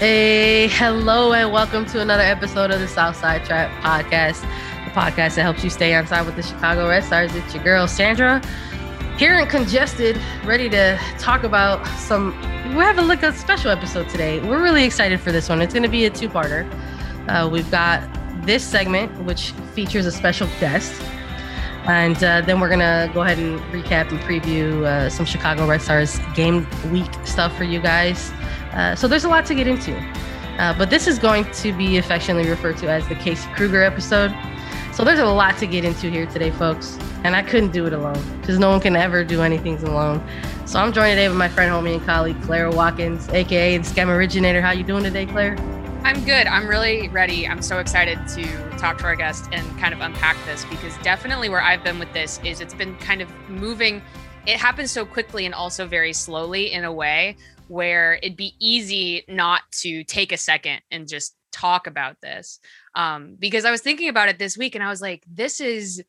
Hey, hello, and welcome to another episode of the Southside Trap Podcast, the podcast that helps you stay on side with the Chicago Red Stars. It's your girl, Sandra, here and congested, ready to talk about some. Having like a special episode today. We're really excited for this one. It's going to be a two parter. Uh, we've got this segment, which features a special guest. And uh, then we're going to go ahead and recap and preview uh, some Chicago Red Stars game week stuff for you guys. Uh, so there's a lot to get into. Uh, but this is going to be affectionately referred to as the Casey Krueger episode. So there's a lot to get into here today, folks. And I couldn't do it alone because no one can ever do anything alone. So I'm joined today with my friend, homie, and colleague, Claire Watkins, aka the Scam Originator. How you doing today, Claire? I'm good. I'm really ready. I'm so excited to talk to our guest and kind of unpack this because definitely where I've been with this is it's been kind of moving. It happens so quickly and also very slowly in a way where it'd be easy not to take a second and just talk about this. Um, because I was thinking about it this week and I was like, this is,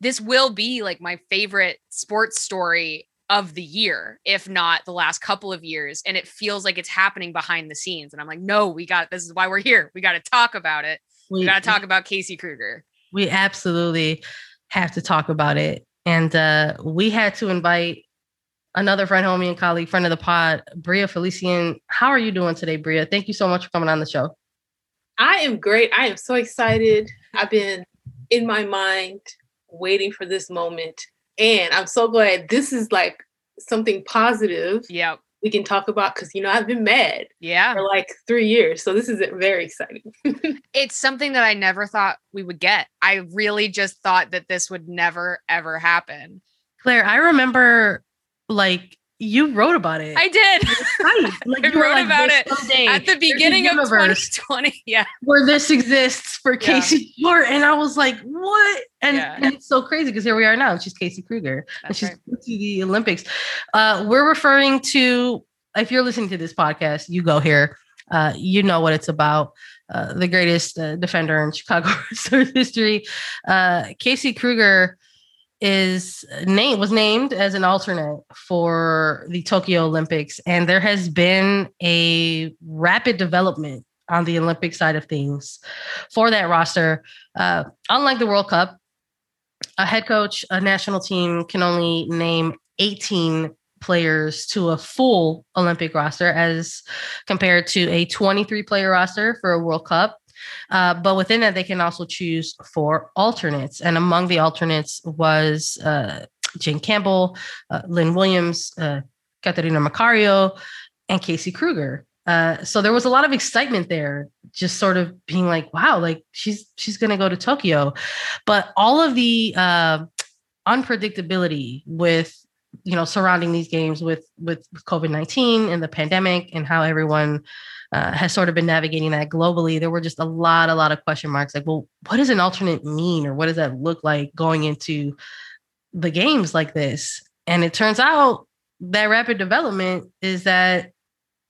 this will be like my favorite sports story of the year, if not the last couple of years. And it feels like it's happening behind the scenes. And I'm like, no, we got, this is why we're here. We got to talk about it. We, we got to talk about Casey Krueger. We absolutely have to talk about it. And uh, we had to invite another friend, homie, and colleague, friend of the pod, Bria Felicien. How are you doing today, Bria? Thank you so much for coming on the show. I am great. I am so excited. I've been in my mind waiting for this moment. And I'm so glad this is like something positive. Yeah. We can talk about because you know I've been mad. Yeah. For like three years. So this is very exciting. it's something that I never thought we would get. I really just thought that this would never ever happen. Claire, I remember like you wrote about it. I did. Right. Like, I wrote like, about it at the beginning of 2020. Yeah. Where this exists for Casey yeah. Short. And I was like, what? And, yeah. and it's so crazy because here we are now. She's Casey Krueger. That's and she's right. to the Olympics. Uh, we're referring to, if you're listening to this podcast, you go here. Uh, you know what it's about. Uh, the greatest uh, defender in Chicago history. Uh, Casey Krueger is named was named as an alternate for the Tokyo Olympics, and there has been a rapid development on the Olympic side of things for that roster. Uh, unlike the World Cup, a head coach, a national team can only name 18 players to a full Olympic roster as compared to a 23 player roster for a World Cup. Uh, but within that, they can also choose for alternates. And among the alternates was uh, Jane Campbell, uh, Lynn Williams, uh, Catarina Macario, and Casey Krueger. Uh, so there was a lot of excitement there, just sort of being like, "Wow, like she's she's going to go to Tokyo," but all of the uh, unpredictability with you know surrounding these games with with COVID nineteen and the pandemic and how everyone uh, has sort of been navigating that globally, there were just a lot, a lot of question marks. Like, well, what does an alternate mean, or what does that look like going into the games like this? And it turns out that rapid development is that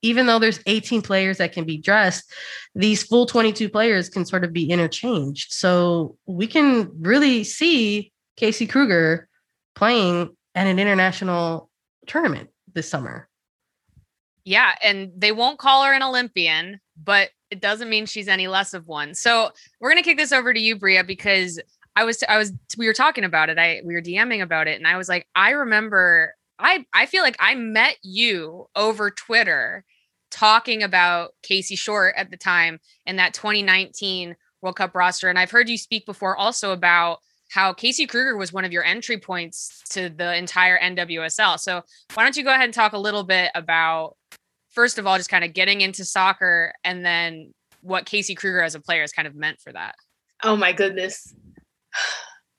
even though there's 18 players that can be dressed, these full 22 players can sort of be interchanged. So we can really see Casey Krueger playing at an international tournament this summer. Yeah, and they won't call her an Olympian, but it doesn't mean she's any less of one. So we're gonna kick this over to you, Bria, because I was I was we were talking about it. I we were DMing about it, and I was like, I remember I I feel like I met you over Twitter talking about Casey Short at the time in that 2019 World Cup roster. And I've heard you speak before also about how Casey Krueger was one of your entry points to the entire NWSL. So why don't you go ahead and talk a little bit about first of all, just kind of getting into soccer and then what Casey Krueger as a player has kind of meant for that. Oh my goodness.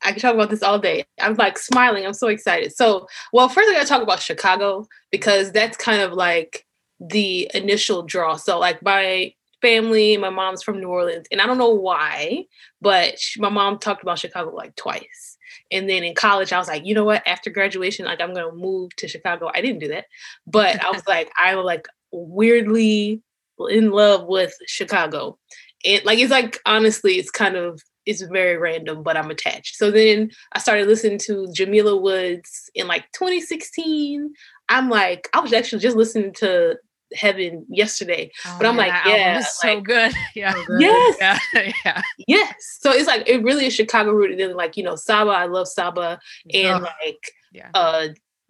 I could talk about this all day. I'm like smiling. I'm so excited. So, well, first I gotta talk about Chicago because that's kind of like the initial draw. So, like my family, my mom's from New Orleans, and I don't know why, but my mom talked about Chicago like twice. And then in college, I was like, you know what? After graduation, like I'm gonna move to Chicago. I didn't do that, but I was like, I was like, weirdly in love with Chicago. And like it's like honestly, it's kind of it's very random, but I'm attached. So then I started listening to Jamila Woods in like 2016. I'm like, I was actually just listening to heaven yesterday. Oh, but I'm like, yeah, like, so good. Yeah. So good. Yes. Yeah. yeah. Yes. So it's like it really is Chicago rooted in like, you know, Saba. I love Saba and oh, like yeah. uh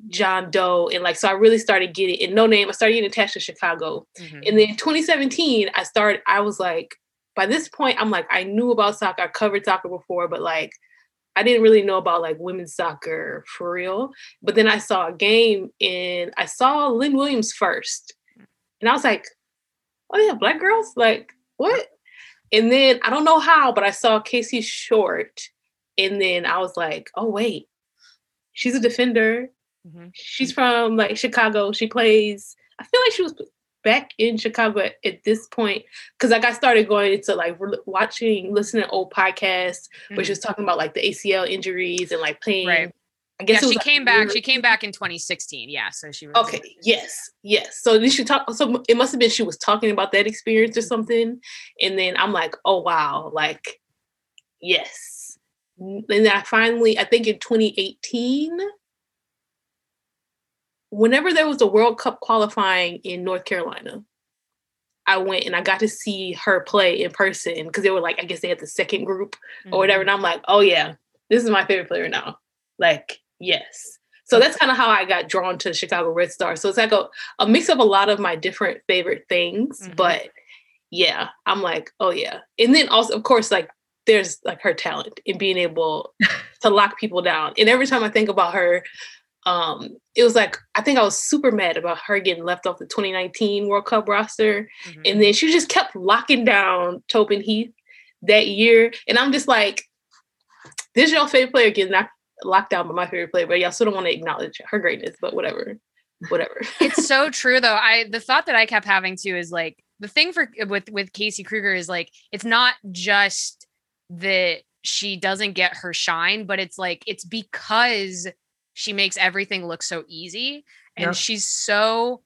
John Doe. And like so I really started getting in Noname, I started getting attached to Chicago. Mm-hmm. And then 2017, I started, I was like, by this point, I'm like, I knew about soccer, I covered soccer before, but like I didn't really know about like women's soccer for real. But then I saw a game and I saw Lynn Williams first. And I was like, oh yeah, black girls? Like, what? And then I don't know how, but I saw Casey Short. And then I was like, oh wait, she's a defender. Mm-hmm. She's from like Chicago. She plays, I feel like she was back in Chicago at, at this point because like I started going into like re- watching, listening to old podcasts, mm-hmm. which was talking about like the ACL injuries and like playing right. I guess yeah, she came back. She came back in 2016. Yeah, so she was okay. Yes, yes. So then she talked. So it must have been she was talking about that experience or something, and then I'm like, oh wow, like yes. And then I finally, I think in 2018, whenever there was a World Cup qualifying in North Carolina, I went and I got to see her play in person because they were like, I guess they had the second group or mm-hmm. whatever, and I'm like, oh yeah, this is my favorite player now. Like Yes. So that's kind of how I got drawn to the Chicago Red Star. So it's like a, a mix of a lot of my different favorite things. Mm-hmm. But yeah, I'm like, oh yeah. And then also, of course, like there's like her talent in being able to lock people down. And every time I think about her, um, it was like I think I was super mad about her getting left off the 2019 World Cup roster. Mm-hmm. And then she just kept locking down Tobin Heath that year. And I'm just like, this is your favorite player getting knocked lockdown, but my favorite player. But y'all still don't want to acknowledge her greatness, but whatever, whatever. it's so true though. I the thought that I kept having too is like the thing for uh, with with Casey Krueger is like it's not just that she doesn't get her shine, but it's like it's because she makes everything look so easy and yep. she's so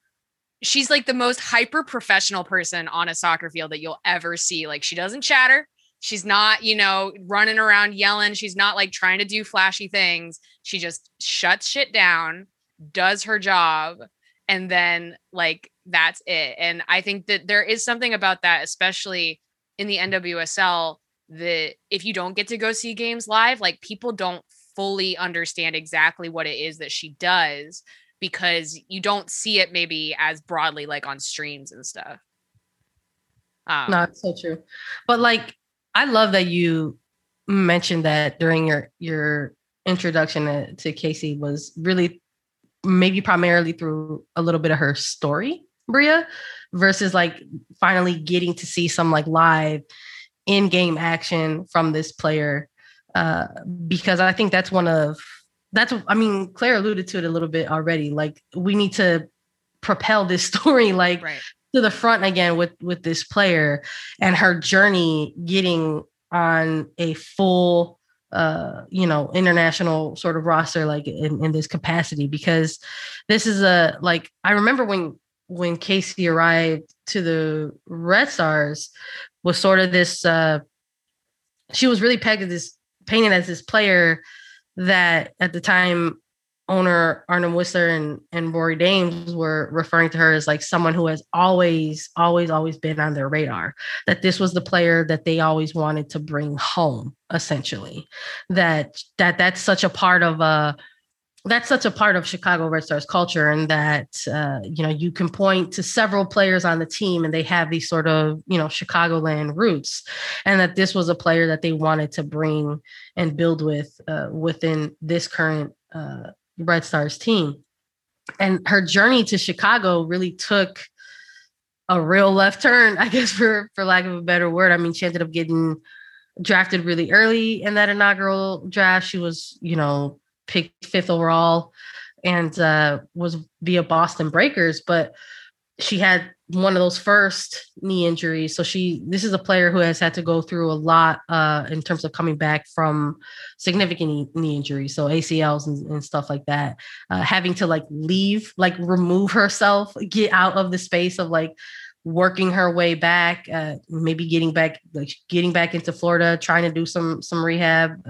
she's like the most hyper professional person on a soccer field that you'll ever see. Like she doesn't chatter. She's not, you know, running around yelling. She's not like trying to do flashy things. She just shuts shit down, does her job, and then like that's it. And I think that there is something about that, especially in the NWSL, that if you don't get to go see games live, like people don't fully understand exactly what it is that she does because you don't see it maybe as broadly like on streams and stuff. Um, no, it's so true. But like I love that you mentioned that during your your introduction to, to Casey was really maybe primarily through a little bit of her story, Bria, versus like finally getting to see some like live in-game action from this player. Uh, because I think that's one of that's I mean, Claire alluded to it a little bit already. Like we need to propel this story like right to the front again with with this player and her journey getting on a full uh you know international sort of roster like in, in this capacity because this is a like i remember when when casey arrived to the red stars was sort of this uh she was really pegged as this painted as this player that at the time owner Arnim Whisler and, and Rory Dames were referring to her as like someone who has always, always, always been on their radar. That this was the player that they always wanted to bring home, essentially. That that that's such a part of uh that's such a part of Chicago Red Stars culture, and that uh, you know you can point to several players on the team, and they have these sort of you know Chicagoland roots, and that this was a player that they wanted to bring and build with uh, within this current uh, Red Stars team. And her journey to Chicago really took a real left turn, I guess for for lack of a better word. I mean, she ended up getting drafted really early in that inaugural draft. She was, you know, picked fifth overall and uh, was via Boston Breakers, but she had one of those first knee injuries. So she this is a player who has had to go through a lot uh, in terms of coming back from significant knee, injuries, so ACLs and, and stuff like that. Uh, having to like leave, like remove herself, get out of the space of like working her way back, uh, maybe getting back, like getting back into Florida, trying to do some some rehab.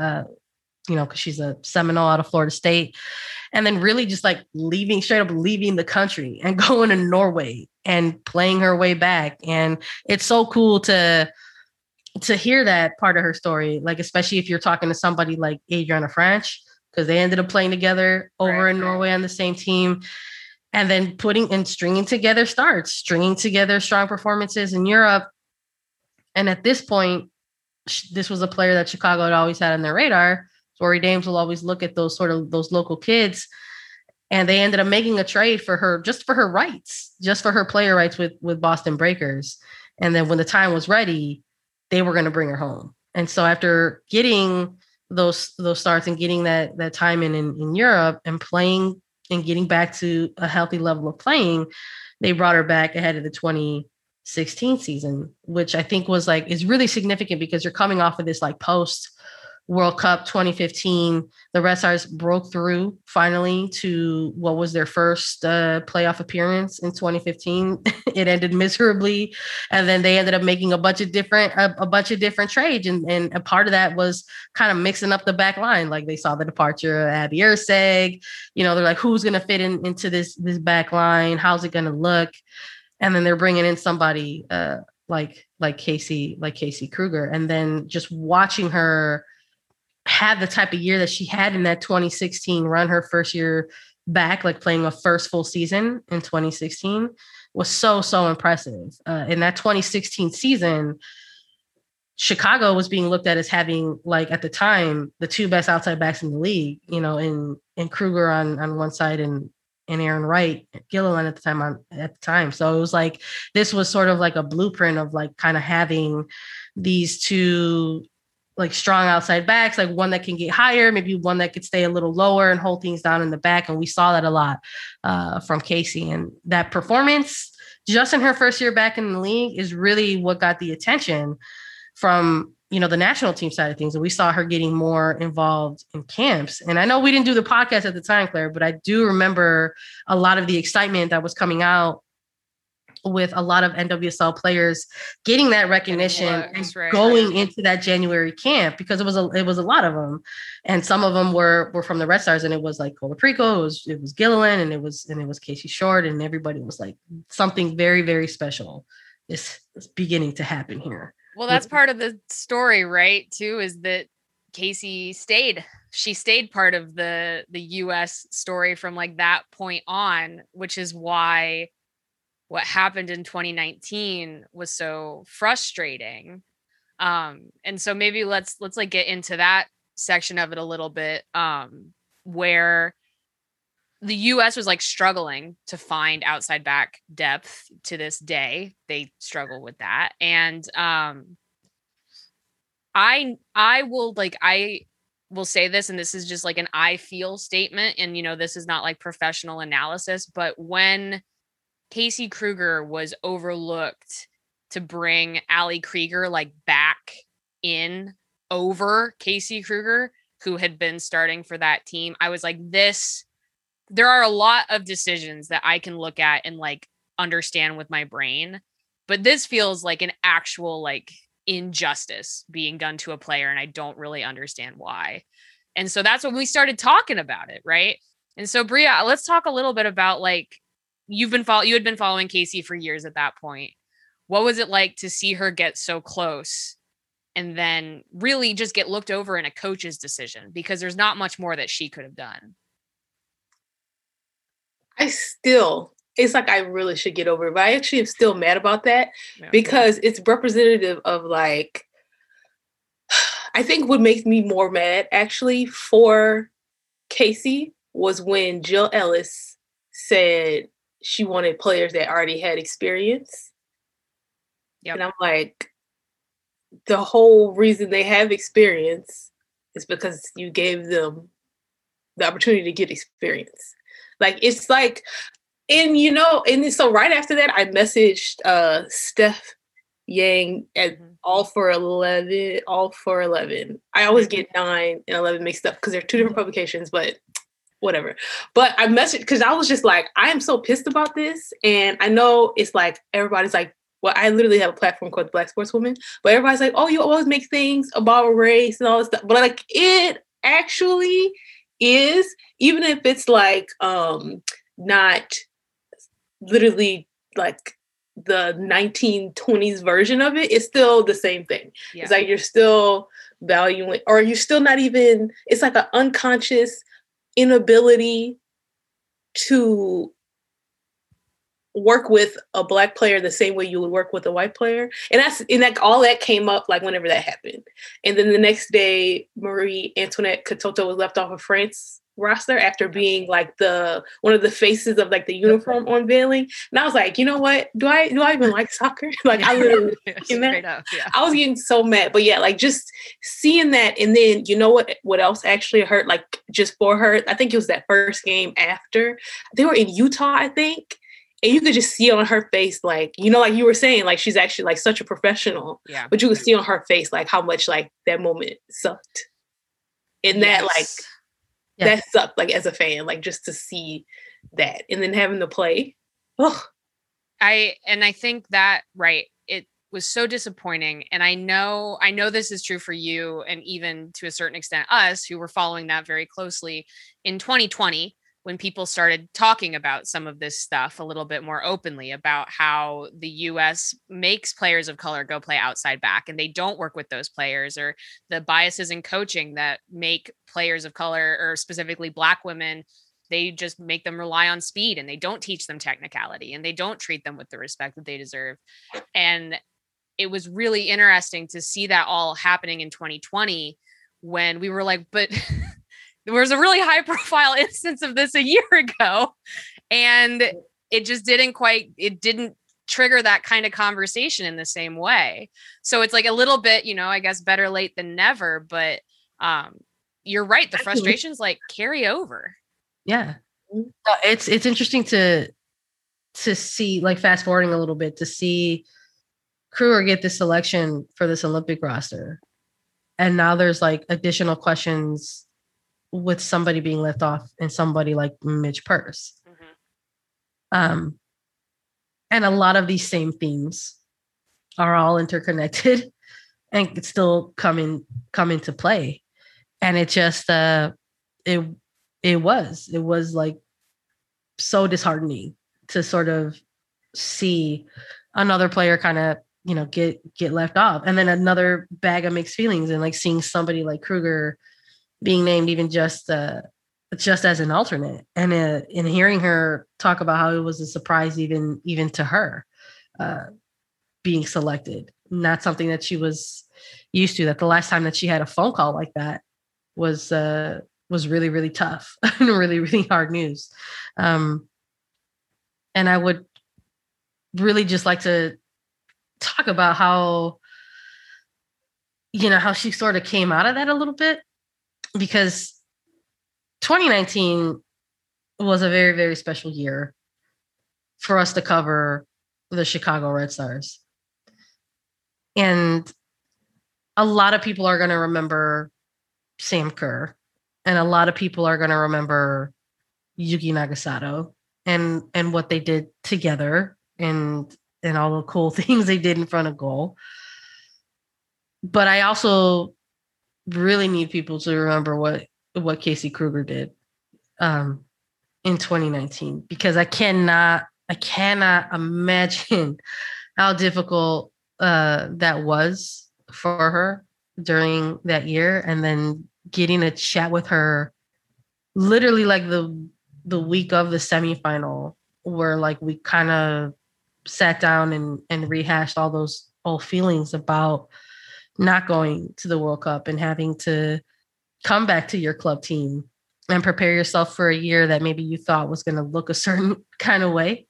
You know, because she's a Seminole out of Florida State. And then really just like leaving, straight up leaving the country and going to Norway and playing her way back. And it's so cool to to hear that part of her story, like especially if you're talking to somebody like Adrianna Franch, because they ended up playing together over right, in Norway right. on the same team. And then putting and stringing together starts, stringing together strong performances in Europe. And at this point, this was a player that Chicago had always had on their radar. Rory Dames will always look at those sort of those local kids. And they ended up making a trade for her just for her rights, just for her player rights with with Boston Breakers. And then when the time was ready, they were going to bring her home. And so after getting those those starts and getting that that time in, in in Europe and playing and getting back to a healthy level of playing, they brought her back ahead of the 2016 season, which I think was like is really significant because you're coming off of this like post World Cup 2015, the Red Stars broke through finally to what was their first uh, playoff appearance in 2015. it ended miserably, and then they ended up making a bunch of different a, a, bunch of different trades, and, and a part of that was kind of mixing up the back line. Like they saw the departure of Abby Erceg. You know, they're like, who's going to fit in into this this back line? How's it going to look? And then they're bringing in somebody uh, like like Casey like Casey Krueger, and then just watching her had the type of year that she had in that 2016 run, her first year back, like playing a first full season in 2016, was so, so impressive. Uh, in that 2016 season, Chicago was being looked at as having, like at the time, the two best outside backs in the league, you know, in in Krueger on on one side and and Arin Wright, Gilliland at the time on at the time. So it was like this was sort of like a blueprint of like kind of having these two like strong outside backs, like one that can get higher, maybe one that could stay a little lower and hold things down in the back. And we saw that a lot uh, from Casey. And that performance, just in her first year back in the league, is really what got the attention from you know the national team side of things and we saw her getting more involved in camps and i know we didn't do the podcast at the time claire but i do remember a lot of the excitement that was coming out with a lot of NWSL players getting that recognition right, going right. into that January camp because it was a it was a lot of them, and some of them were were from the Red Stars, and it was like Colaprico, it was it was Gilliland, and it was and it was Casey Short, and everybody was like something very very special is, is beginning to happen here. Well, that's part of the story, right? Too is that Casey stayed. She stayed part of the the US story from like that point on, which is why what happened in 2019 was so frustrating um and so maybe let's let's like get into that section of it a little bit um where the US was like struggling to find outside back depth to this day. They struggle with that. And um I I will like I will say this and this is just like an I feel statement and you know this is not like professional analysis but when Casey Krueger was overlooked to bring Ali Krieger like back in over Casey Krueger, who had been starting for that team. I was like, this, there are a lot of decisions that I can look at and like understand with my brain, but this feels like an actual like injustice being done to a player, and I don't really understand why. And so that's when we started talking about it, right? And so Bria, let's talk a little bit about like you've been follow you had been following Casey for years at that point. What was it like to see her get so close and then really just get looked over in a coach's decision because there's not much more that she could have done? I still it's like I really should get over it, but I actually am still mad about that yeah, because yeah. it's representative of like I think what makes me more mad actually for Casey was when Jill Ellis said she wanted players that already had experience. Yep. And I'm like, the whole reason they have experience is because you gave them the opportunity to get experience. Like it's like, and you know, and so right after that, I messaged uh Steph Yang at mm-hmm. all for eleven, all for eleven. I always mm-hmm. get nine and eleven mixed up because they're two different publications, but whatever. But I messaged because I was just like, I am so pissed about this. And I know it's like everybody's like, well, I literally have a platform called Black Sports Woman, but everybody's like, oh, you always make things about race and all this stuff. But like it actually is, even if it's like um not literally like the 1920s version of it, it's still the same thing. Yeah. It's like you're still valuing, or you're still not even, it's like an unconscious inability to work with a black player the same way you would work with a white player. And that's and that all that came up like whenever that happened. And then the next day, Marie Antoinette Katoto was left off of France roster after being like the one of the faces of like the uniform unveiling. And I was like, you know what? Do I do I even like soccer? like I literally yeah, yeah. I was getting so mad. But yeah, like just seeing that and then you know what what else actually hurt like just for her? I think it was that first game after. They were in Utah, I think and you could just see on her face like you know like you were saying like she's actually like such a professional yeah but you could see on her face like how much like that moment sucked and yes. that like that sucked like as a fan like just to see that and then having to play. Oh i and i think that right it was so disappointing and i know i know this is true for you and even to a certain extent us who were following that very closely in 2020 when people started talking about some of this stuff a little bit more openly about how the US makes players of color go play outside back and they don't work with those players or the biases in coaching that make players of color or specifically black women they just make them rely on speed and they don't teach them technicality and they don't treat them with the respect that they deserve. And it was really interesting to see that all happening in 2020 when we were like but there was a really high profile instance of this a year ago and it just didn't quite it didn't trigger that kind of conversation in the same way. So it's like a little bit you know i guess better late than never but um you're right the frustrations like carry over. Yeah. It's it's interesting to to see like fast forwarding a little bit to see Krueger get this selection for this Olympic roster. And now there's like additional questions with somebody being left off and somebody like Midge Purce. Mm-hmm. Um, and a lot of these same themes are all interconnected and still come in come into play. And it just uh it it was it was like so disheartening to sort of see another player kind of you know get get left off and then another bag of mixed feelings and like seeing somebody like Krueger being named even just uh just as an alternate and uh, in hearing her talk about how it was a surprise even even to her uh being selected. Not something that she was used to that the last time that she had a phone call like that was uh was really really tough and really really hard news. Um and i would really just like to talk about how you know how she sort of came out of that a little bit because 2019 was a very, very special year for us to cover the Chicago Red Stars. And a lot of people are going to remember Sam Kerr, and a lot of people are going to remember Yuki Nagasato and and what they did together and and all the cool things they did in front of goal. But I also really need people to remember what what Casey Krueger did um, in 2019 because I cannot I cannot imagine how difficult uh, that was for her during that year, and then getting a chat with her literally like the the week of the semifinal where like we kind of sat down and and rehashed all those old feelings about not going to the World Cup and having to come back to your club team and prepare yourself for a year that maybe you thought was going to look a certain kind of way.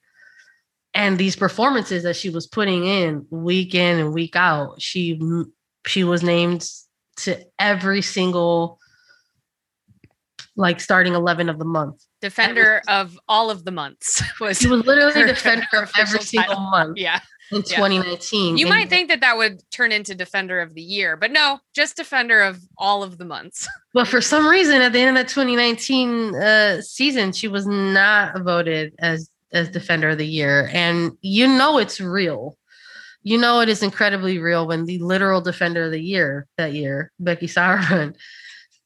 And these performances that she was putting in week in and week out, she she was named to every single like starting 11 of the month. Defender was, of all of the months was She was literally defender of every single month. Yeah in 2019. You might think that that would turn into Defender of the Year, but no, just Defender of all of the months. But for some reason, at the end of the 2019 uh, season, she was not voted as as Defender of the Year, and you know it's real. You know it is incredibly real when the literal Defender of the Year that year, Becky Sauerbrunn,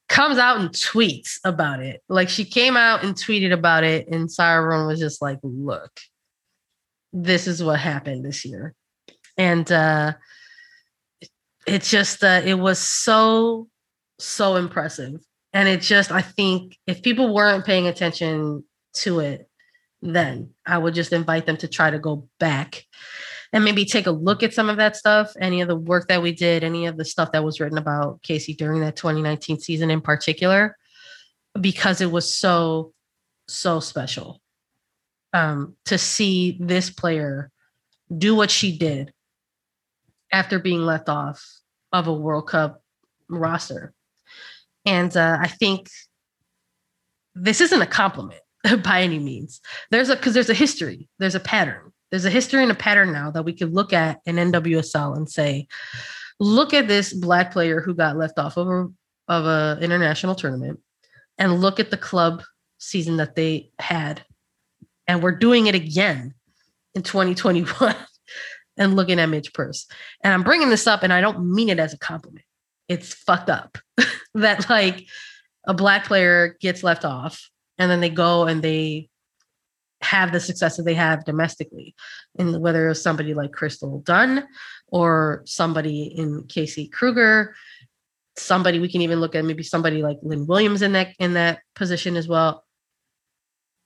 comes out and tweets about it. Like she came out and tweeted about it, and Sarah was just like, look, this is what happened this year. And uh it's just uh it was so, so impressive. And it just, I think if people weren't paying attention to it, then I would just invite them to try to go back and maybe take a look at some of that stuff, any of the work that we did, any of the stuff that was written about Casey during that 2019 season in particular, because it was so, so special um, to see this player do what she did after being left off of a World Cup roster. And uh, I think this isn't a compliment by any means. There's a because there's a history, there's a pattern there's a history and a pattern now that we could look at in NWSL and say, look at this black player who got left off of a of a international tournament and look at the club season that they had. And we're doing it again in 2021 and looking at Midge Purce. And I'm bringing this up and I don't mean it as a compliment. It's fucked up that like a black player gets left off and then they go and they have the success that they have domestically. And whether it was somebody like Crystal Dunn or somebody in Casey Krueger, somebody we can even look at maybe somebody like Lynn Williams in that in that position as well.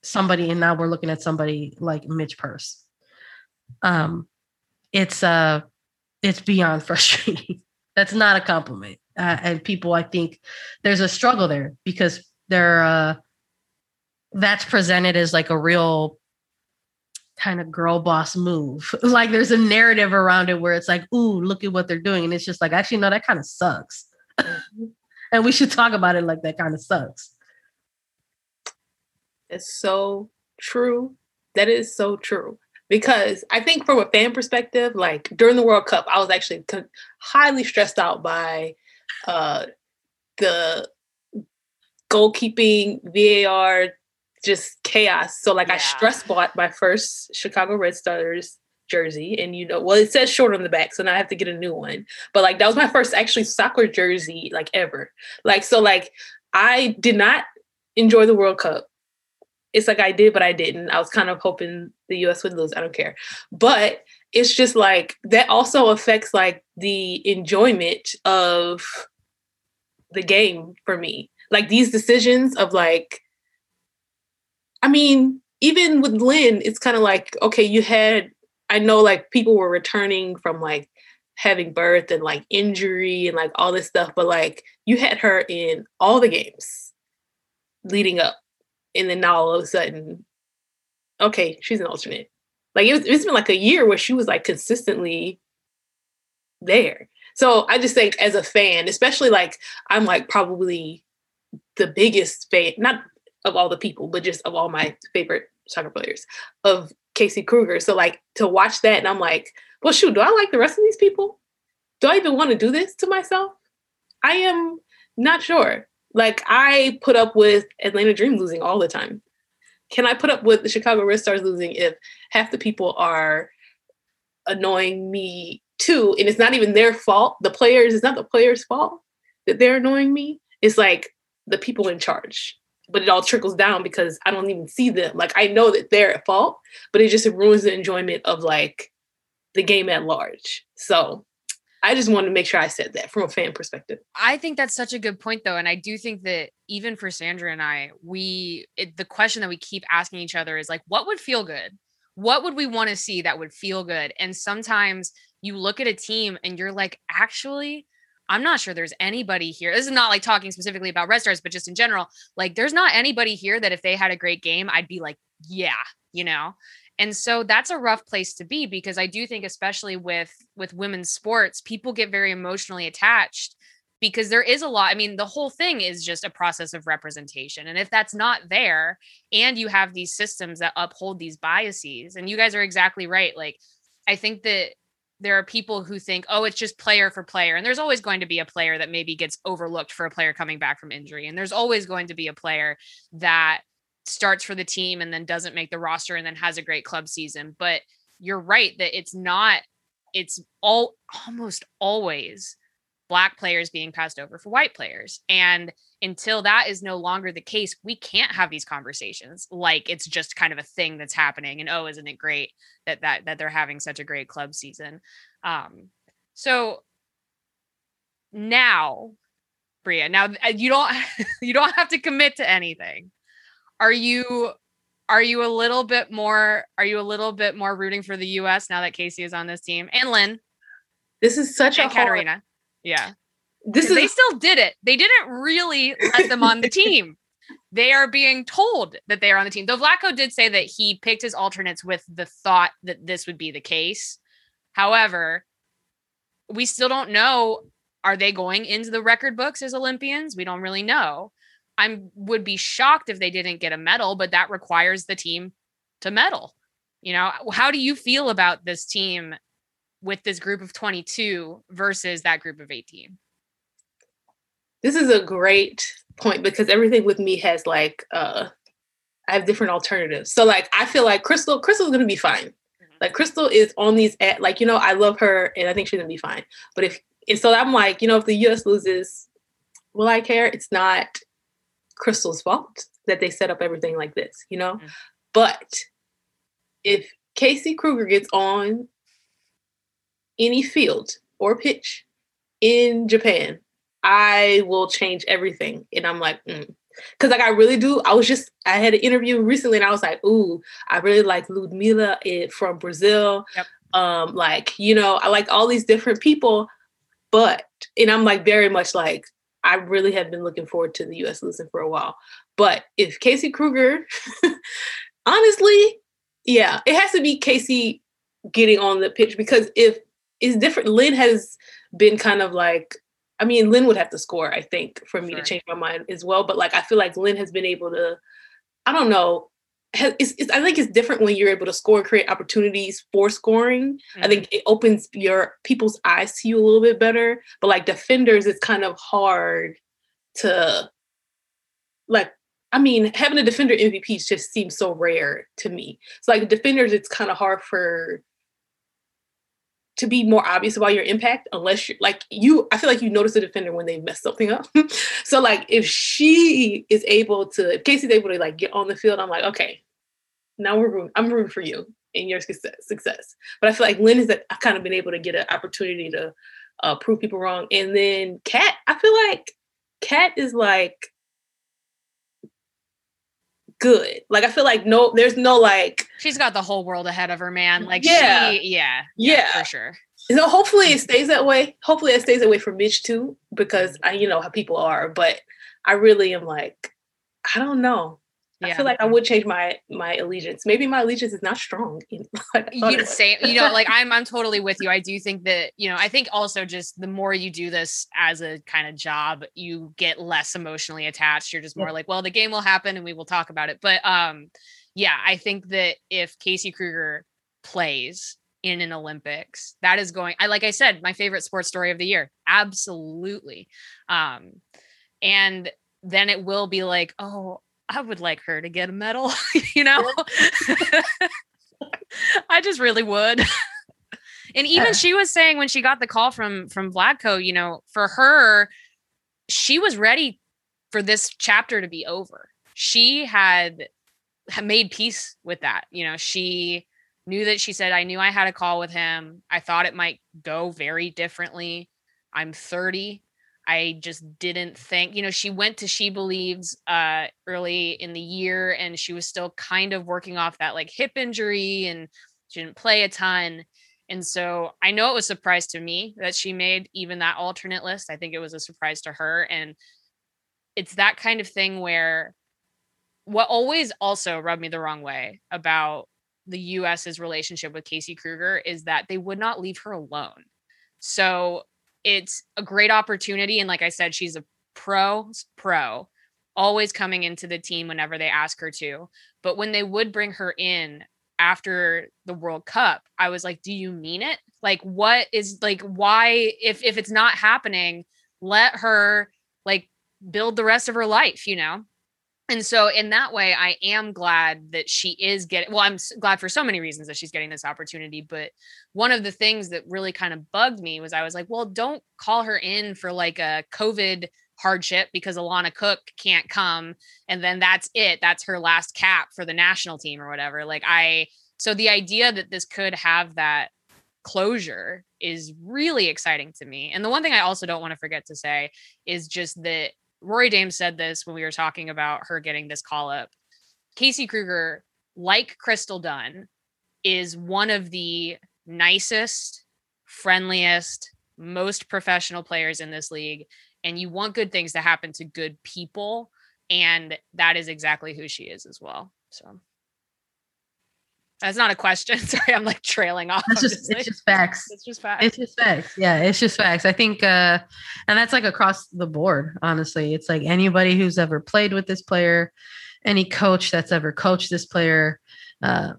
Somebody, and now we're looking at somebody like Midge Purce. Um, it's uh it's beyond frustrating. That's not a compliment. Uh, and people, I think there's a struggle there because they're uh that's presented as like a real kind of girl boss move. like there's a narrative around it where it's like, ooh, look at what they're doing. And it's just like, actually, no, that kind of sucks. and we should talk about it like that kind of sucks. It's so true. That is so true. Because I think from a fan perspective, like during the World Cup, I was actually highly stressed out by uh, the goalkeeping, VAR, just chaos. So like yeah. I stress bought my first Chicago Red Stars jersey and you know well it says short on the back so now i have to get a new one but like that was my first actually soccer jersey like ever like so like i did not enjoy the world cup it's like i did but i didn't. I was kind of hoping the us would lose. I don't care. But it's just like that also affects like the enjoyment of the game for me. Like these decisions of like I mean, even with Lynn, it's kind of like, okay, you had, I know like people were returning from like having birth and like injury and like all this stuff, but like you had her in all the games leading up. And then now all of a sudden, okay, she's an alternate. Like it was, it's been like a year where she was like consistently there. So I just think as a fan, especially like I'm like probably the biggest fan, not of all the people, but just of all my favorite soccer players of Casey Krueger. So like to watch that and I'm like, well shoot, do I like the rest of these people? Do I even want to do this to myself? I am not sure. Like I put up with Atlanta Dream losing all the time. Can I put up with the Chicago Red Stars losing if half the people are annoying me too? And it's not even their fault. The players, it's not the players' fault that they're annoying me. It's like the people in charge but it all trickles down because I don't even see them. Like I know that they're at fault, but it just ruins the enjoyment of like the game at large. So I just wanted to make sure I said that from a fan perspective. I think that's such a good point though. And I do think that even for Sandra and I, we, it, the question that we keep asking each other is like, what would feel good? What would we want to see that would feel good? And sometimes you look at a team and you're like, actually, I'm not sure there's anybody here. This is not like talking specifically about Red Stars, but just in general, like there's not anybody here that if they had a great game, I'd be like, yeah, you know. And so that's a rough place to be because I do think especially with with women's sports, people get very emotionally attached because there is a lot. I mean, the whole thing is just a process of representation. And if that's not there and you have these systems that uphold these biases, and you guys are exactly right, like I think that there are people who think, oh, it's just player for player. And there's always going to be a player that maybe gets overlooked for a player coming back from injury. And there's always going to be a player that starts for the team and then doesn't make the roster and then has a great club season. But you're right that it's not, it's all almost always black players being passed over for white players. And until that is no longer the case, we can't have these conversations like it's just kind of a thing that's happening. And oh, isn't it great that that that they're having such a great club season? Um, so now, Bria, now uh, you don't you don't have to commit to anything. Are you are you a little bit more are you a little bit more rooting for the US now that Casey is on this team and Lynn? This is such and a Catarina. Hard, yeah. This is they still did it. They didn't really let them on the team. They are being told that they are on the team. Though Vlatko did say that he picked his alternates with the thought that this would be the case. However, we still don't know are they going into the record books as Olympians? We don't really know. I would be shocked if they didn't get a medal, but that requires the team to medal. You know, how do you feel about this team with this group of 22 versus that group of 18? This is a great point because everything with me has like uh I have different alternatives. So like I feel like Crystal Crystal's going to be fine. Mm-hmm. Like Crystal is on these at like you know I love her and I think she's going to be fine. But if and so I'm like, you know, if the US loses, will I care? It's not Crystal's fault that they set up everything like this, you know? Mm-hmm. But if Casey Krueger gets on any field or pitch in Japan, I will change everything. And I'm like, mm. Cause like I really do. I was just I had an interview recently and I was like, ooh, I really like Ludmila eh, from Brazil. Yep. Um, like, you know, I like all these different people, but and I'm like very much like I really have been looking forward to the US losing for a while. But if Casey Krueger, honestly, yeah, it has to be Casey getting on the pitch because if it's different, Lynn has been kind of like, I mean, Lynn would have to score, I think, for me sure. to change my mind as well. But like, I feel like Lynn has been able to, I don't know, it's, it's, I think it's different when you're able to score, create opportunities for scoring. Mm-hmm. I think it opens your people's eyes to you a little bit better. But like defenders, it's kind of hard to like. I mean, having a defender MVP just seems so rare to me. So like defenders, it's kind of hard for to be more obvious about your impact unless you're like you i feel like you notice a defender when they mess something up. So like if she is able to if casey's able to like get on the field i'm like okay now we're rooting, i'm rooting for you in your success success. But i feel like lynn has that I've kind of been able to get an opportunity to uh, prove people wrong. And then kat i feel like kat is like good. Like I feel like no, there's no like she's got the whole world ahead of her, man. Like yeah, she, yeah, yeah, yeah, for sure. So hopefully it stays that way. Hopefully it stays that way for Midge too, because I, you know how people are. But I really am like, I don't know. Yeah. I feel like I would change my my allegiance. Maybe my allegiance is not strong. you say, you know, like I'm I'm totally with you. I do think that, you know, I think also just the more you do this as a kind of job, you get less emotionally attached. You're just more yeah. like, well, the game will happen and we will talk about it. But um yeah, I think that if Casey Krueger plays in an Olympics, that is going I like I said, my favorite sports story of the year. Absolutely. Um and then it will be like, oh, I would like her to get a medal, you know? I just really would. and even she was saying when she got the call from from Vlatko, you know, for her, she was ready for this chapter to be over. She had, had made peace with that. You know, she knew that she said, I knew I had a call with him. I thought it might go very differently. I'm 30. I just didn't think, you know, she went to She Believes uh, early in the year and she was still kind of working off that like hip injury and she didn't play a ton. And so I know it was a surprise to me that she made even that alternate list. I think it was a surprise to her. And it's that kind of thing where what always also rubbed me the wrong way about the US's relationship with Casey Krueger is that they would not leave her alone. So it's a great opportunity. And like I said, she's a pro, pro, always coming into the team whenever they ask her to. But when they would bring her in after the World Cup, I was like, do you mean it? Like, what is like, why, if, if it's not happening, let her like build the rest of her life, you know? And so in that way i am glad that she is getting well i'm glad for so many reasons that she's getting this opportunity but one of the things that really kind of bugged me was i was like well don't call her in for like a covid hardship because Alana Cook can't come and then that's it. That's her last cap for the national team or whatever. Like I so the idea that this could have that closure is really exciting to me. And the one thing I also don't want to forget to say is just that Rory Dames said this when we were talking about her getting this call up. Casey Krueger, like Crystal Dunn, is one of the nicest, friendliest, most professional players in this league. And you want good things to happen to good people. And that is exactly who she is as well. So that's not a question. Sorry, I'm like trailing off. It's just, it's just facts. It's just facts. It's just facts. Yeah, it's just facts. I think, uh, and that's like across the board. Honestly, it's like anybody who's ever played with this player, any coach that's ever coached this player, uh,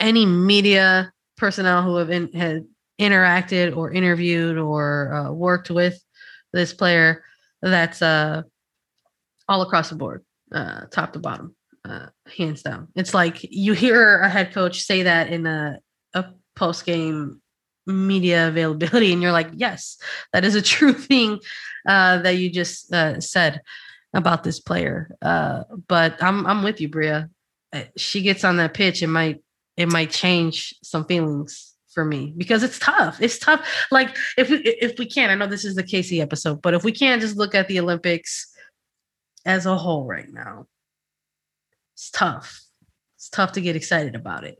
any media personnel who have in, had interacted or interviewed or uh, worked with this player. That's uh, all across the board, uh, top to bottom uh, hands down. It's like you hear a head coach say that in a, a post game media availability, and you're like, yes, that is a true thing uh, that you just uh, said about this player. Uh, but I'm I'm with you, Bria. Uh, she gets on that pitch, it might it might change some feelings for me because it's tough. It's tough. Like if we if we can, I know this is the Casey episode, but if we can't just look at the Olympics as a whole right now, it's tough. It's tough to get excited about it.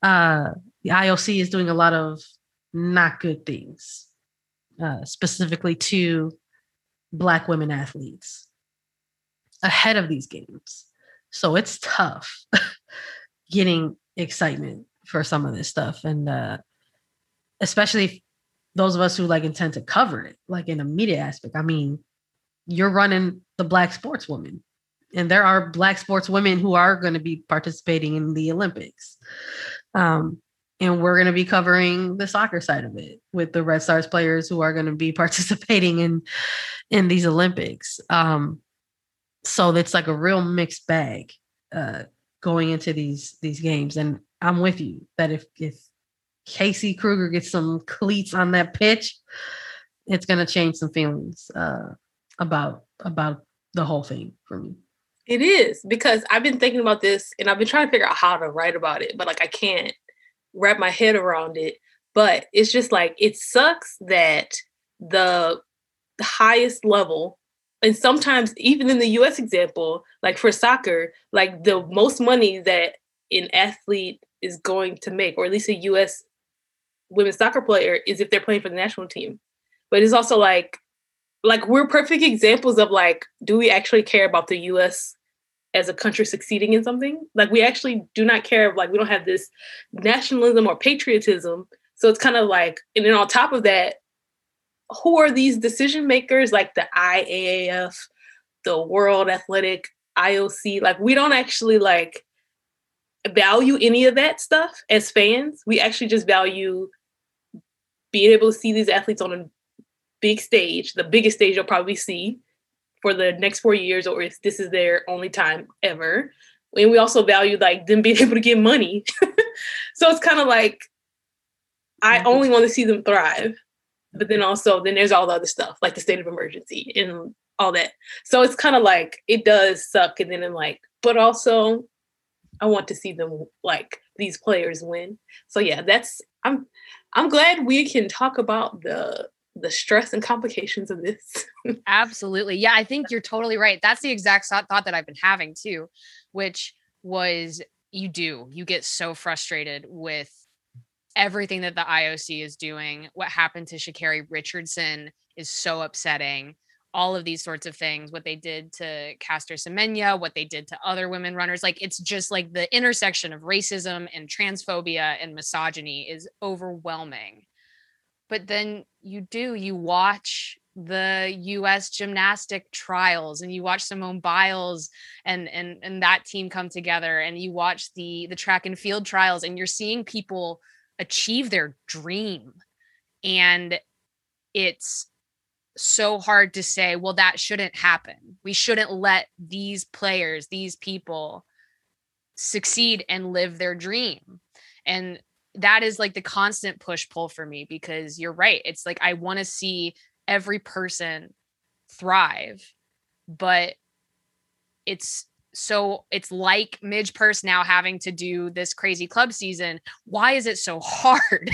Uh, the IOC is doing a lot of not good things, uh, specifically to Black women athletes ahead of these games. So it's tough getting excitement for some of this stuff. And uh, especially those of us who like intend to cover it, like in a media aspect. I mean, you're running the Black sportswoman and there are black sports women who are going to be participating in the olympics. Um, and we're going to be covering the soccer side of it with the red stars players who are going to be participating in in these olympics. Um, so it's like a real mixed bag uh, going into these these games. And i'm with you that if if casey Krueger gets some cleats on that pitch it's going to change some feelings uh, about about the whole thing for me it is because I've been thinking about this and I've been trying to figure out how to write about it, but like I can't wrap my head around it. But it's just like it sucks that the highest level, and sometimes even in the US example, like for soccer, like the most money that an athlete is going to make, or at least a US women's soccer player, is if they're playing for the national team. But it's also like like we're perfect examples of like do we actually care about the US as a country succeeding in something. Like we actually do not care. Like we don't have this nationalism or patriotism. So it's kind of like, and then on top of that, who are these decision makers? Like the IAAF, the World Athletic, IOC. Like we don't actually like value any of that stuff as fans. We actually just value being able to see these athletes on a big stage, the biggest stage you'll probably see, for the next four years or if this is their only time ever. And we also value like them being able to get money. so it's kind of like I only want to see them thrive. But then also then there's all the other stuff, like the state of emergency and all that. So it's kind of like it does suck. And then I'm like, but also I want to see them like these players win. So yeah, that's I'm I'm glad we can talk about the the stress and complications of this. Absolutely. Yeah, I think you're totally right. That's the exact thought that I've been having too, which was you do. You get so frustrated with everything that the IOC is doing. What happened to Sha'Carri Richardson is so upsetting. All of these sorts of things, what they did to Caster Semenya, what they did to other women runners, like it's just like the intersection of racism and transphobia and misogyny is overwhelming but then you do you watch the US gymnastic trials and you watch Simone Biles and and and that team come together and you watch the the track and field trials and you're seeing people achieve their dream. And it's so hard to say well that shouldn't happen. We shouldn't let these players these people succeed and live their dream. And that is like the constant push pull for me because you're right. It's like I want to see every person thrive. But it's so it's like Midge Purce now having to do this crazy club season. Why is it so hard?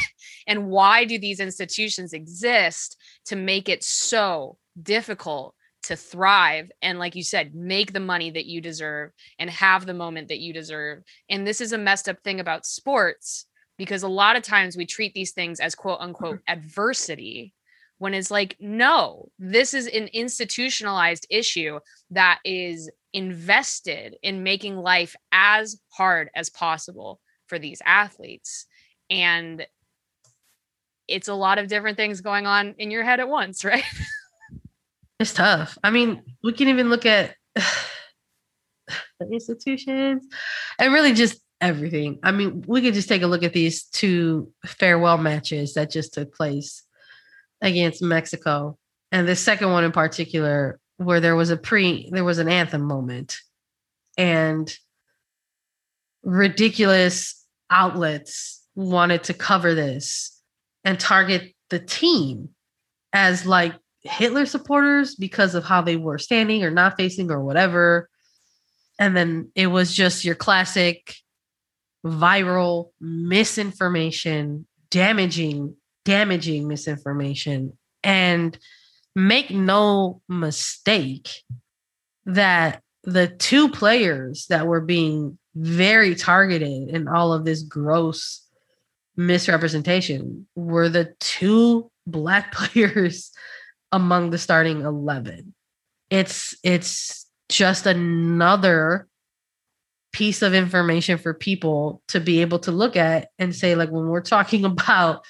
and why do these institutions exist to make it so difficult to thrive and like you said make the money that you deserve and have the moment that you deserve and this is a messed up thing about sports because a lot of times we treat these things as quote unquote mm-hmm. adversity when it's like no this is an institutionalized issue that is invested in making life as hard as possible for these athletes and it's a lot of different things going on in your head at once right It's tough. I mean, we can even look at the institutions and really just everything. I mean, we could just take a look at these two farewell matches that just took place against Mexico. And the second one in particular, where there was a pre, there was an anthem moment and ridiculous outlets wanted to cover this and target the team as like Hitler supporters because of how they were standing or not facing or whatever. And then it was just your classic viral misinformation, damaging, damaging misinformation. And make no mistake that the two players that were being very targeted in all of this gross misrepresentation were the two black players among the starting 11. It's it's just another piece of information for people to be able to look at and say like when we're talking about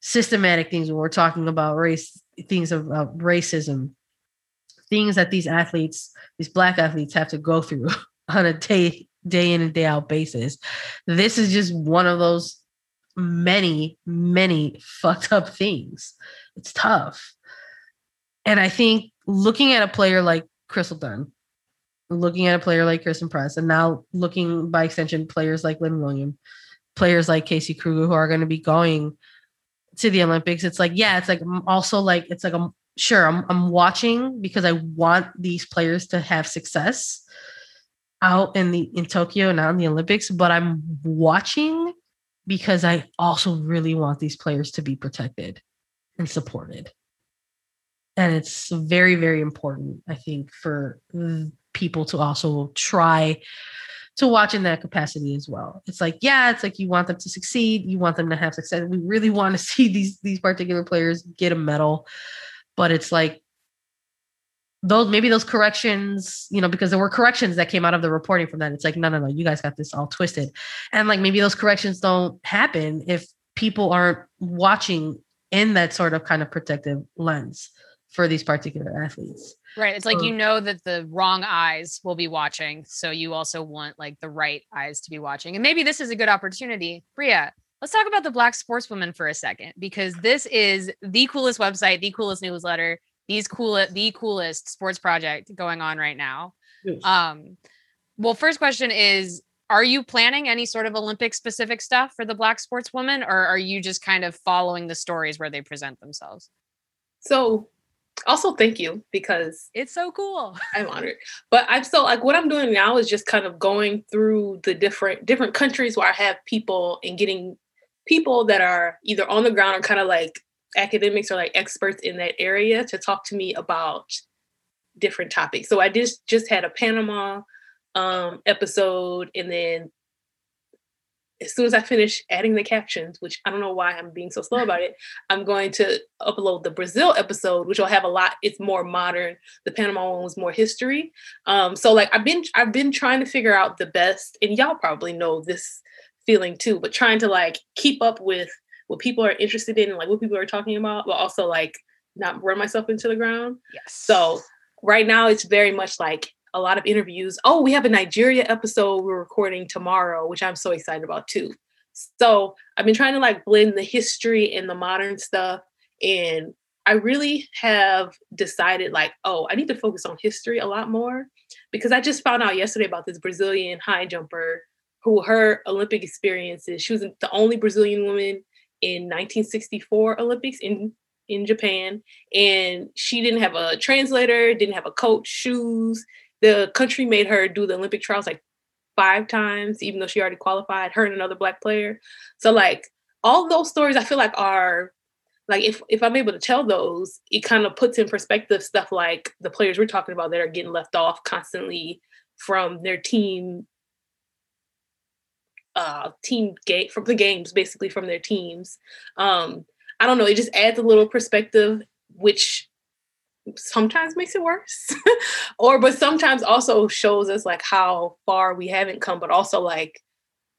systematic things when we're talking about race things of racism things that these athletes these black athletes have to go through on a day day in and day out basis this is just one of those many many fucked up things. It's tough. And I think looking at a player like Crystal Dunn, looking at a player like Christen Press, and now looking by extension players like Lynn William, players like Casey Krueger, who are going to be going to the Olympics, it's like, yeah, it's like mm, also like it's like I'm sure I'm I'm watching because I want these players to have success out in the in Tokyo and out in the Olympics, but I'm watching because I also really want these players to be protected and supported. And it's very very important i think for people to also try to watch in that capacity as well. It's like yeah it's like you want them to succeed you want them to have success. We really want to see these these particular players get a medal. But it's like those maybe those corrections you know because there were corrections that came out of the reporting from that. It's like no no no you guys got this all twisted. And like maybe those corrections don't happen if people aren't watching in that sort of kind of protective lens for these particular athletes. Right. It's like you know that the wrong eyes will be watching. So you also want like the right eyes to be watching. And maybe this is a good opportunity. Bria, let's talk about the Black Sportswoman for a second, because this is the coolest website, the coolest newsletter, these cool the coolest sports project going on right now. Yes. Um, well, first question is are you planning any sort of Olympic specific stuff for the Black Sportswoman, or are you just kind of following the stories where they present themselves? So also thank you because it's so cool. I'm honored. But i'm so like what i'm doing now is just kind of going through the different different countries where i have people and getting people that are either on the ground or kind of like academics or like experts in that area to talk to me about different topics. So i just just had a panama um episode and then as soon as I finish adding the captions, which I don't know why I'm being so slow about it, I'm going to upload the Brazil episode, which will have a lot. It's more modern. The Panama one was more history. Um, so like I've been I've been trying to figure out the best, and y'all probably know this feeling too, but trying to like keep up with what people are interested in and like what people are talking about, but also like not run myself into the ground. Yes. So right now it's very much like a lot of interviews. Oh, we have a Nigeria episode we're recording tomorrow, which I'm so excited about too. So I've been trying to like blend the history and the modern stuff. And I really have decided like, oh, I need to focus on history a lot more because I just found out yesterday about this Brazilian high jumper who her Olympic experiences, she was the only Brazilian woman in 1964 Olympics in in Japan, and she didn't have a translator, didn't have a coach, shoes. The country made her do the Olympic trials like five times, even though she already qualified, her and another black player. So like all those stories I feel like are like if if I'm able to tell those, it kind of puts in perspective stuff like the players we're talking about that are getting left off constantly from their team uh team game from the games basically from their teams. Um I don't know, it just adds a little perspective which sometimes makes it worse or but sometimes also shows us like how far we haven't come but also like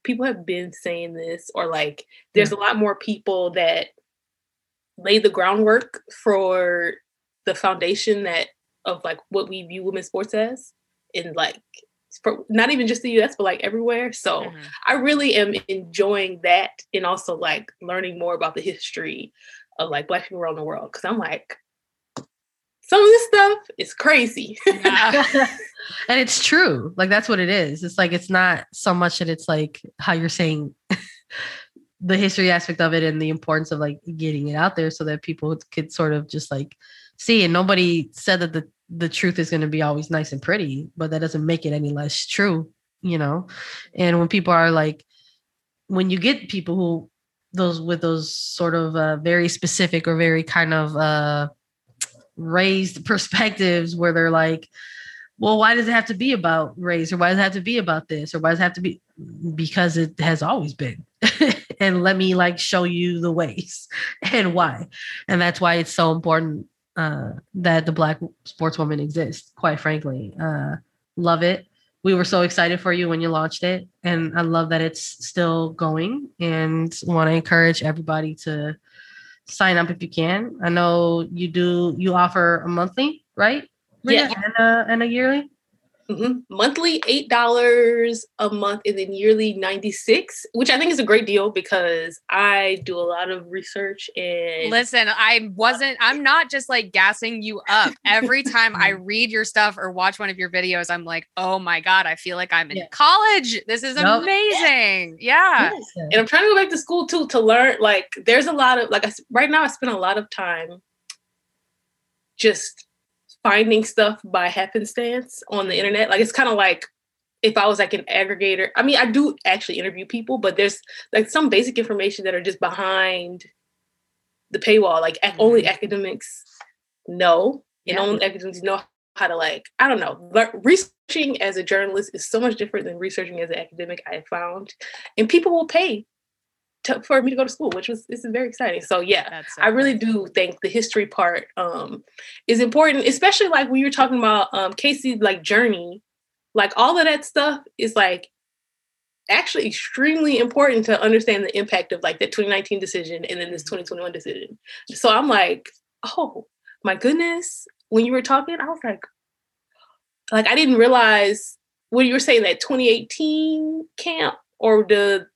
people have been saying this or like there's a lot more people that laid the groundwork for the foundation that of like what we view women's sports as in like for not even just the US but like everywhere so mm-hmm. I really am enjoying that and also like learning more about the history of like black people around the world because I'm like some of this stuff is crazy. Yeah. and it's true. Like that's what it is. It's like it's not so much that it's like how you're saying the history aspect of it and the importance of like getting it out there so that people could sort of just like see and nobody said that the the truth is going to be always nice and pretty but that doesn't make it any less true you know and when people are like when you get people who those with those sort of uh, very specific or very kind of uh raised perspectives where they're like, well, why does it have to be about race or why does it have to be about this or why does it have to be because it has always been. and let me like show you the ways and why. And that's why it's so important uh, that the black sportswoman exists, quite frankly. Uh, love it. We were so excited for you when you launched it. And I love that it's still going and want to encourage everybody to sign up if you can. I know you do. You offer a monthly, right? Yeah, and a, and a yearly. Mm-hmm. Monthly eight dollars a month, and then yearly ninety six, which I think is a great deal because I do a lot of research and listen. I wasn't. I'm not just like gassing you up. Every time I read your stuff or watch one of your videos, I'm like, oh my god, I feel like I'm in yeah. college. This is yep. amazing. Yeah. yeah. and I'm trying to go back to school too to learn. Like, there's a lot of like I, right now. I spend a lot of time just finding stuff by happenstance on the internet. Like it's kind of like if I was like an aggregator. I mean, I do actually interview people, but there's like some basic information that are just behind the paywall. Like mm-hmm. only academics know, and yeah. only academics know how to like I don't know. Researching as a journalist is so much different than researching as an academic. I found, and people will pay to, for me to go to school, which was this is very exciting. So yeah, so I really do think the history part um, is important, especially like when you're talking about um, Casey like journey, like all of that stuff is like actually extremely important to understand the impact of like the 2019 decision and then this 2021 decision. So I'm like, oh my goodness, when you were talking, I was like, like I didn't realize when you were saying that 2018 camp or the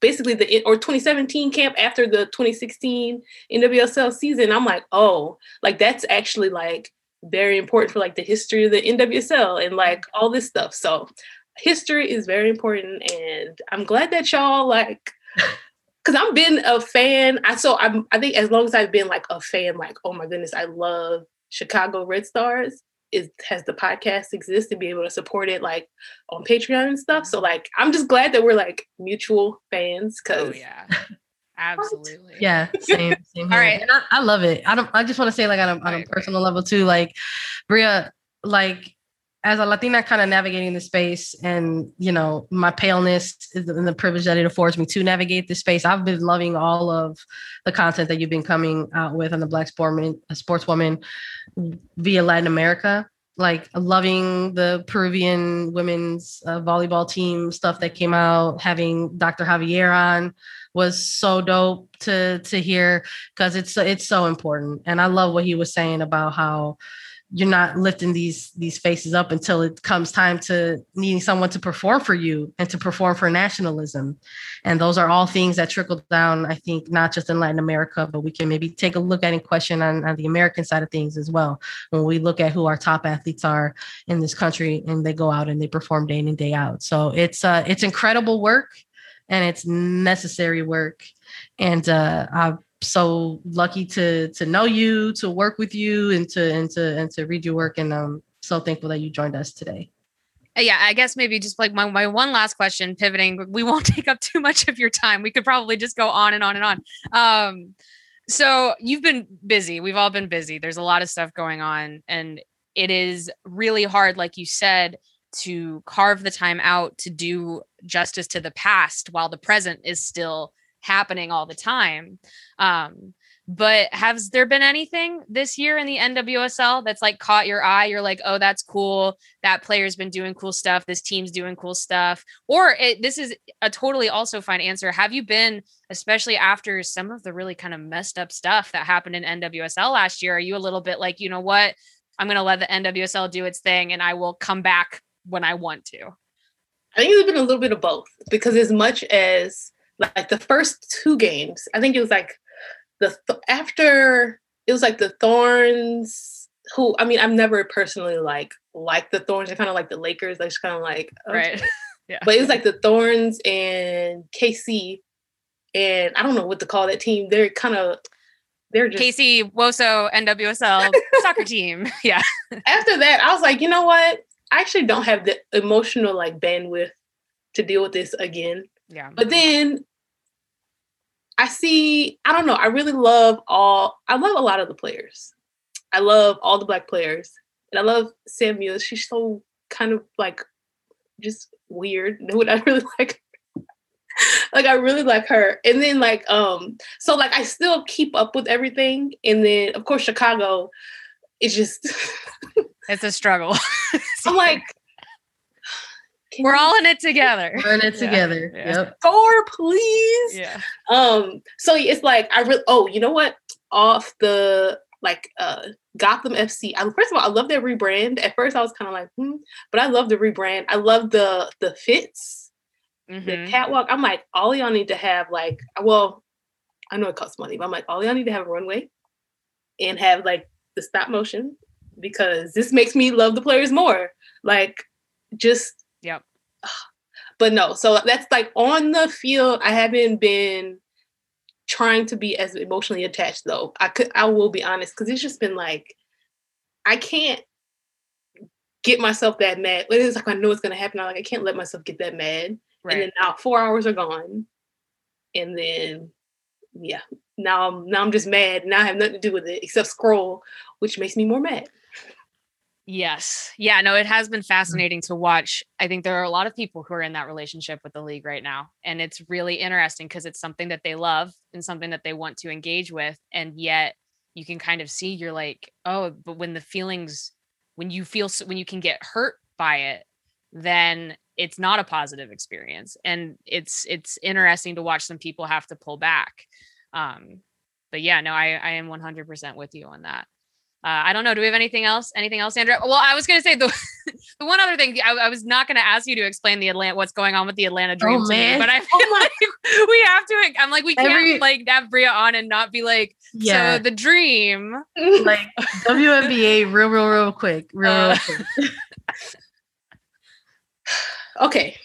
basically the or 2017 camp after the 2016 NWSL season. I'm like, oh, like that's actually like very important for like the history of the NWSL and like all this stuff. So history is very important, and I'm glad that y'all like. Cause I've been a fan. I so I'm I think as long as I've been like a fan, like, oh my goodness, I love Chicago Red Stars is has the podcast exist to be able to support it like on Patreon and stuff. So like I'm just glad that we're like mutual fans because oh, yeah. Absolutely. Yeah, same. same All right. I, I, love it. I don't I just want to say like on a, on a personal level too, like Bria, like as a Latina kind of navigating the space and you know my paleness and the privilege that it affords me to navigate this space I've been loving all of the content that you've been coming out with on the black sportsman sportswoman via Latin America like loving the Peruvian women's uh, volleyball team stuff that came out having Dr. Javier on was so dope to to hear because it's it's so important and I love what he was saying about how you're not lifting these these faces up until it comes time to needing someone to perform for you and to perform for nationalism. And those are all things that trickle down i think not just in latin america but we can maybe take a look at and question on, on the american side of things as well. When we look at who our top athletes are in this country and they go out and they perform day in and day out. So it's uh it's incredible work and it's necessary work. And uh, I so lucky to to know you, to work with you, and to and to and to read your work. And um, so thankful that you joined us today. Uh, yeah, I guess maybe just like my, my one last question, pivoting. We won't take up too much of your time. We could probably just go on and on and on. Um, so you've been busy. We've all been busy. There's a lot of stuff going on, and it is really hard, like you said, to carve the time out to do justice to the past while the present is still happening all the time. Um, but has there been anything this year in the NWSL that's like caught your eye? You're like, oh, that's cool. That player's been doing cool stuff. This team's doing cool stuff. Or it, this is a totally also fine answer. Have you been, especially after some of the really kind of messed up stuff that happened in NWSL last year? Are you a little bit like, you know what? I'm going to let the NWSL do its thing and I will come back when I want to? I think it's been a little bit of both because as much as like the first two games, I think it was like the th- after it was like the Thorns who I mean I've never personally like like the Thorns. They're kind of like the Lakers. Like just kind of like okay. right. yeah. But it was like the Thorns and KC, and I don't know what to call that team. They're kind of they're just KC Woso NWSL soccer team. Yeah. After that, I was like, you know what? I actually don't have the emotional like bandwidth to deal with this again. Yeah. But then I see, I don't know, I really love all, I love a lot of the players. I love all the black players. And I love Samuel. She's so kind of like just weird. What I really like like I really like her. And then like um so like I still keep up with everything. And then of course Chicago it's just it's a struggle. I'm like we're all in it together. We're in it together. Yeah. Yep. Score, please. Yeah. Um, so it's like I really oh, you know what? Off the like uh Gotham FC. I, first of all, I love their rebrand. At first I was kind of like, hmm, but I love the rebrand. I love the the fits, mm-hmm. the catwalk. I'm like, all y'all need to have like, well, I know it costs money, but I'm like, all y'all need to have a runway and have like the stop motion because this makes me love the players more. Like just. But no, so that's like on the field. I haven't been trying to be as emotionally attached though. I could I will be honest because it's just been like I can't get myself that mad. But It's like I know it's gonna happen. I'm like I can't let myself get that mad. Right. And then now four hours are gone, and then yeah, now I'm now I'm just mad. Now I have nothing to do with it except scroll, which makes me more mad. Yes. Yeah, no, it has been mm. fascinating to watch. I think there are a lot of people who are in that relationship with the league right now. And it's really interesting because it's something that they love and something that they want to engage with. And yet you can kind of see you're like, oh, but when the feelings, when you feel, when you can get hurt by it, then it's not a positive experience. And it's, it's interesting to watch some people have to pull back. Um, but yeah, no, I, I am 100% with you on that. Uh, I don't know. Do we have anything else? Anything else, Andrea? Well, I was going to say the the one other thing. I, I was not going to ask you to explain the Atlanta what's going on with the Atlanta Dream oh, man. Me, but I feel oh like we have to. I'm like we can't Every, like have Bria on and not be like, yeah, so the dream, like WNBA, real, real, real quick, real, uh, real quick. okay.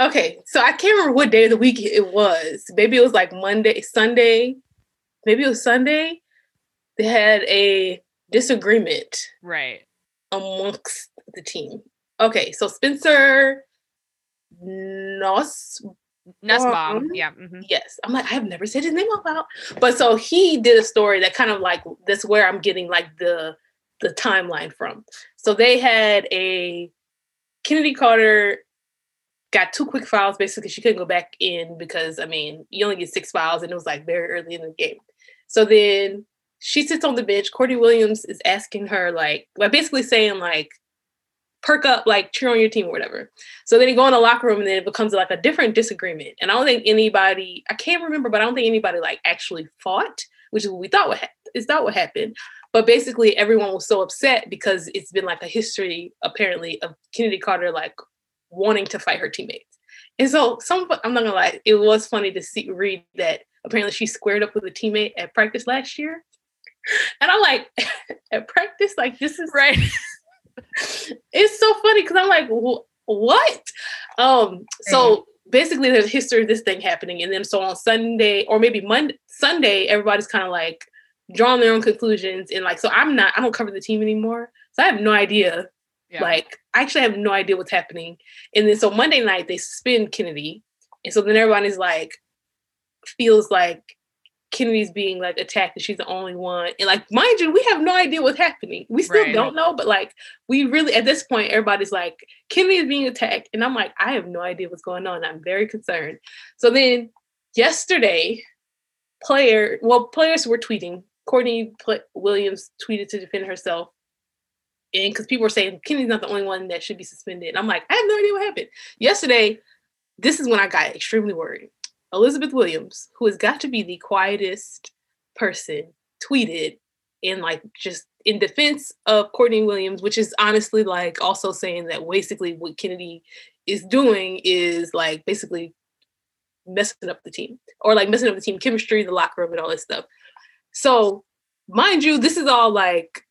Okay, so I can't remember what day of the week it was. Maybe it was like Monday, Sunday. Maybe it was Sunday they had a disagreement right amongst the team. Okay, so Spencer Nos Nussbaum. Yeah. Mm-hmm. Yes. I'm like, I have never said his name out loud. But so he did a story that kind of like that's where I'm getting like the the timeline from. So they had a Chennedy Carter got two quick files basically she couldn't go back in because I mean you only get six files and it was like very early in the game. So then she sits on the bench. Courtney Williams is asking her like, like basically saying like, perk up, like cheer on your team or whatever. So then you go in the locker room and then it becomes like a different disagreement. And I don't think anybody, I can't remember, but I don't think anybody like actually fought, which is what we thought would ha- is that what happened. But basically everyone was so upset because it's been like a history apparently of Chennedy Carter like wanting to fight her teammates. And so some I'm not gonna lie, it was funny to see read that apparently she squared up with a teammate at practice last year and I'm like, at practice, like this is right. it's so funny because I'm like, what? Um, so basically there's a history of this thing happening. And then so on Sunday or maybe Monday, Sunday, everybody's kind of like drawing their own conclusions. And like, so I'm not, I don't cover the team anymore. So I have no idea. Yeah. Like, I actually have no idea what's happening. And then so Monday night, they suspend Chennedy. And so then everybody's like, feels like Chennedy's being like attacked and she's the only one. And like, mind you, we have no idea what's happening. We still right. don't know, but like, we really, at this point, everybody's like, Chennedy is being attacked. And I'm like, I have no idea what's going on. I'm very concerned. So then yesterday, player, well, players were tweeting. Courtney Williams tweeted to defend herself. And because people were saying Chennedy's not the only one that should be suspended. And I'm like, I have no idea what happened. Yesterday, this is when I got extremely worried. Elizabeth Williams, who has got to be the quietest person, tweeted in like just in defense of Courtney Williams, which is honestly like also saying that basically what Chennedy is doing is like basically messing up the team or like messing up the team chemistry, the locker room, and all this stuff. So, mind you, this is all like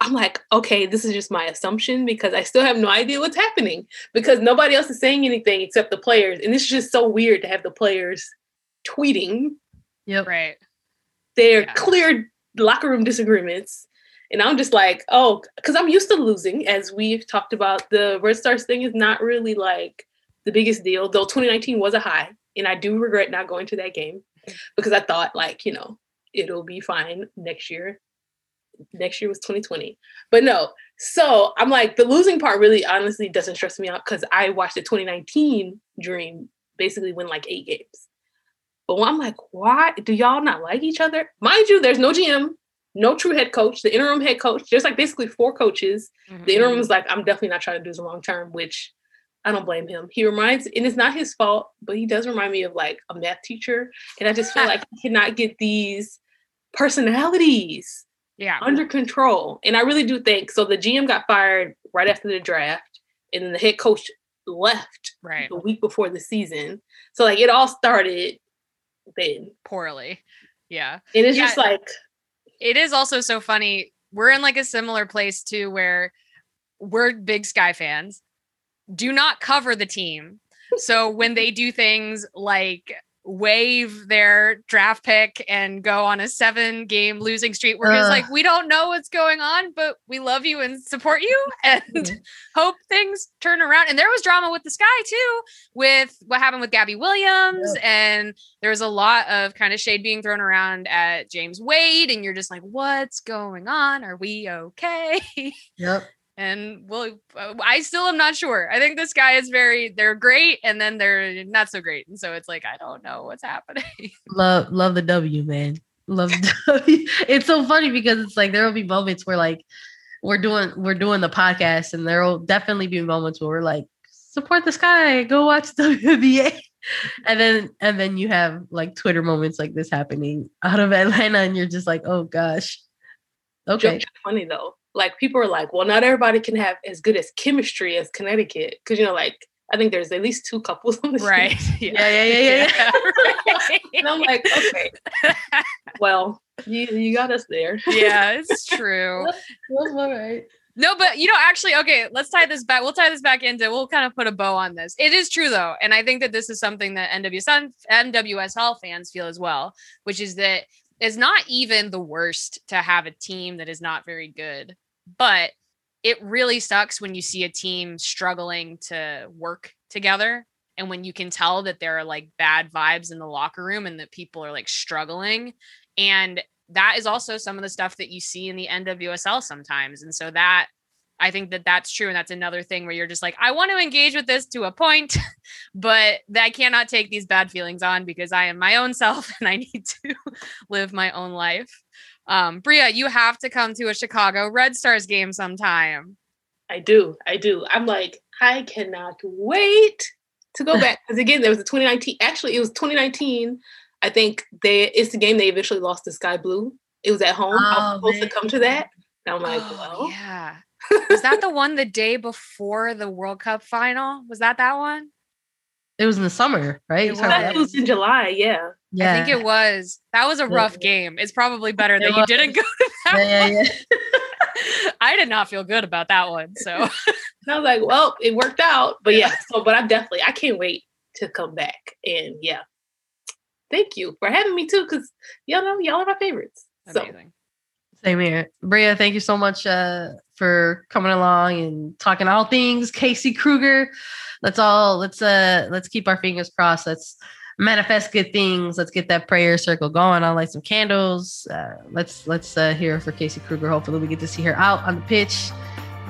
I'm like, okay, this is just my assumption because I still have no idea what's happening because nobody else is saying anything except the players. And this is just so weird to have the players tweeting. Yep. Right. Their yeah. clear locker room disagreements. And I'm just like, oh, because I'm used to losing, as we've talked about. The Red Stars thing is not really like the biggest deal, though 2019 was a high. And I do regret not going to that game mm. because I thought, like, you know, it'll be fine next year next year was 2020. But no, so I'm like, the losing part really honestly doesn't stress me out because I watched the 2019 Dream basically win like eight games. But I'm like, why do y'all not like each other? Mind you, there's no GM, no true head coach, the interim head coach. There's like basically four coaches. Mm-hmm. The interim is like, I'm definitely not trying to do this long term, which I don't blame him. He reminds, and it's not his fault, but he does remind me of like a math teacher. And I just feel like he cannot get these personalities yeah. under control. And i really do think so the gm got fired right after the draft and then the head coach left right. the week before the season. So like it all started then. Poorly. Yeah. It's yeah, just like it is also so funny. We're in like a similar place too where we're big sky fans. Do not cover the team. So when they do things like waive their draft pick and go on a seven game losing streak. We're uh, just like, we don't know what's going on, but we love you and support you and hope things turn around. And there was drama with the sky too, with what happened with Gabby Williams. Yeah. And there was a lot of kind of shade being thrown around at James Wade. And you're just like, what's going on? Are we okay? Yep and well uh, i still am not sure. I think this guy is very they're great and then they're not so great and so it's like i don't know what's happening. Love love the w man. Love the w. It's so funny because it's like there will be moments where like we're doing we're doing the podcast and there will definitely be moments where we're like support the sky go watch WNBA and then and then you have like twitter moments like this happening out of atlanta and you're just like oh gosh. Okay. funny though like people are like, well, not everybody can have as good as chemistry as Connecticut. Cause you know, like I think there's at least two couples on the Right. Yeah, yeah, yeah, yeah. yeah. right. and I'm like, okay. well, you you got us there. yeah, it's true. That's all right. No, but you know, actually, okay, let's tie this back. We'll tie this back into. We'll kind of put a bow on this. It is true though, and I think that this is something that NWSL NWSL fans feel as well, which is that it's not even the worst to have a team that is not very good but it really sucks when you see a team struggling to work together and when you can tell that there are like bad vibes in the locker room and that people are like struggling and that is also some of the stuff that you see in the NWSL sometimes and so that I think that that's true and that's another thing where you're just like I want to engage with this to a point but I cannot take these bad feelings on because I am my own self and I need to live my own life um, Bria, you have to come to a Chicago Red Stars game sometime. I do. I do. I'm like, I cannot wait to go back. Because again, there was a 2019, actually, it was 2019. I think they it's the game they eventually lost to Sky Blue. It was at home. Oh, I was supposed man. to come to that. And I'm like, oh, well. Yeah. Was that the one the day before the World Cup final? Was that that one? It was in the summer, right? It was, it was in July, yeah. Yeah. I think it was. That was a rough yeah. game. It's probably better that you didn't go to that yeah, yeah, yeah. I did not feel good about that one. So I was like, well, it worked out. But yeah, so but I'm definitely I can't wait to come back. And yeah, thank you for having me too, because y'all know y'all are my favorites. Amazing. So. Same here. Bria, thank you so much uh, for coming along and talking all things Casey Krueger. Let's all let's uh let's keep our fingers crossed. Let's manifest good things. Let's get that prayer circle going. I'll light some candles. Uh, let's let's uh, hear for Casey Krueger. Hopefully, we get to see her out on the pitch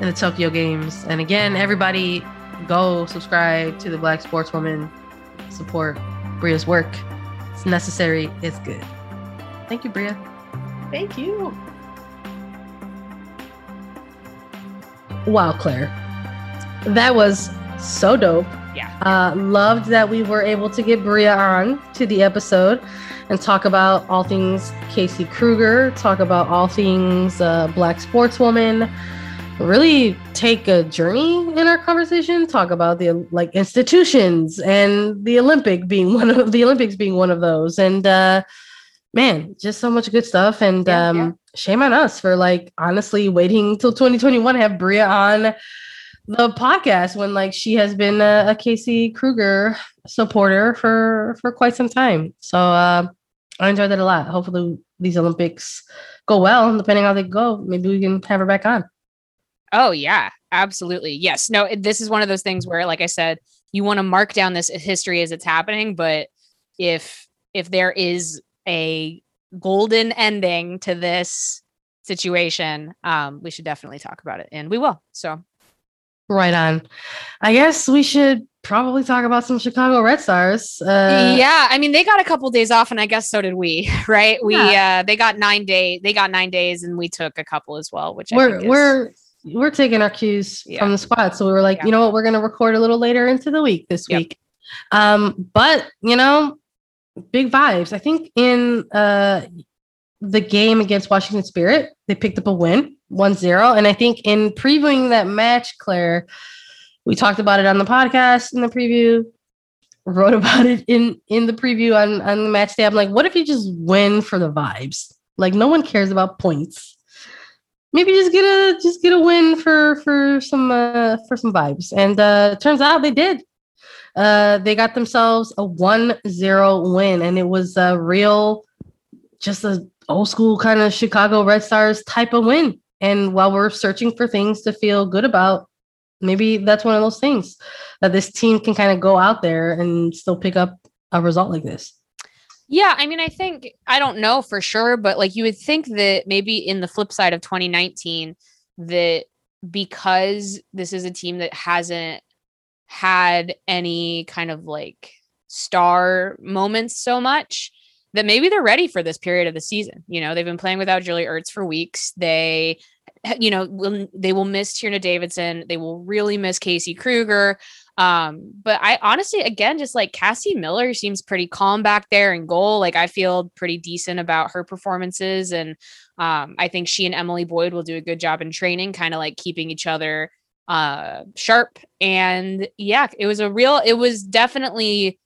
in the Tokyo Games. And again, everybody, go subscribe to the Black Sportswoman. Support Bria's work. It's necessary. It's good. Thank you, Bria. Thank you. Wow, Claire. That was so dope. Yeah. Uh, loved that we were able to get Bria on to the episode and talk about all things Casey Krueger, talk about all things uh, Black sportswoman, really take a journey in our conversation, talk about the like institutions and the Olympic being one of the Olympics being one of those. And uh, man, just so much good stuff. And yeah, um, yeah. shame on us for like honestly waiting till 2021 to have Bria on the podcast when like she has been a, a Casey Krueger supporter for for quite some time. So uh, I enjoyed that a lot. Hopefully these Olympics go well. Depending on how they go, maybe we can have her back on. Oh yeah, absolutely. Yes. No, this is one of those things where, like I said, you want to mark down this history as it's happening, but if if there is a golden ending to this situation, um, we should definitely talk about it, and we will. So Right on. I guess we should probably talk about some Chicago Red Stars. Uh, yeah, I mean they got a couple days off, and I guess so did we. Right? We yeah. uh, they got nine day. They got nine days, and we took a couple as well. Which we're we're we're taking our cues yeah. from the squad. So we were like, yeah. you know what, we're gonna record a little later into the week this yep. week. Um, but you know, big vibes. I think in uh the game against Washington Spirit, they picked up a win, 1-0. And I think in previewing that match, Claire, we talked about it on the podcast in the preview, wrote about it in in the preview on, on the match day. I'm like, what if you just win for the vibes? Like no one cares about points. Maybe just get a just get a win for for some uh, for some vibes. And uh turns out they did. Uh they got themselves a 1-0 win and it was a real just a old school kind of Chicago Red Stars type of win. And while we're searching for things to feel good about, maybe that's one of those things that this team can kind of go out there and still pick up a result like this. Yeah, I mean, I think I don't know for sure, but like you would think that maybe in the flip side of 2019, that because this is a team that hasn't had any kind of like star moments so much, that maybe they're ready for this period of the season. You know, they've been playing without Julie Ertz for weeks. They, you know, will they will miss Tierna Davidson. They will really miss Casey Krueger. Um, but I honestly, again, just like Cassie Miller seems pretty calm back there in goal. Like I feel pretty decent about her performances. And um, I think she and Emily Boyd will do a good job in training, kind of like keeping each other uh sharp. And yeah, it was a real, it was definitely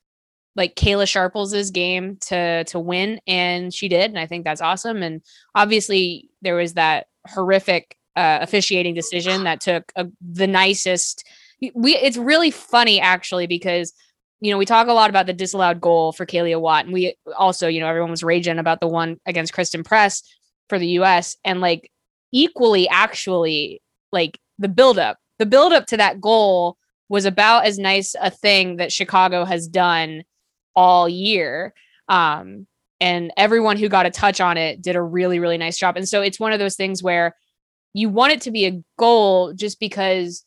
like Kayla Sharples's game to to win, and she did, and I think that's awesome. And obviously, there was that horrific uh, officiating decision that took a, the nicest. We it's really funny actually because you know we talk a lot about the disallowed goal for Kealia Watt, and we also you know everyone was raging about the one against Christen Press for the U.S. and like equally actually like the buildup, the build up to that goal was about as nice a thing that Chicago has done all year. Um, and everyone who got a touch on it did a really, really nice job. And so it's one of those things where you want it to be a goal just because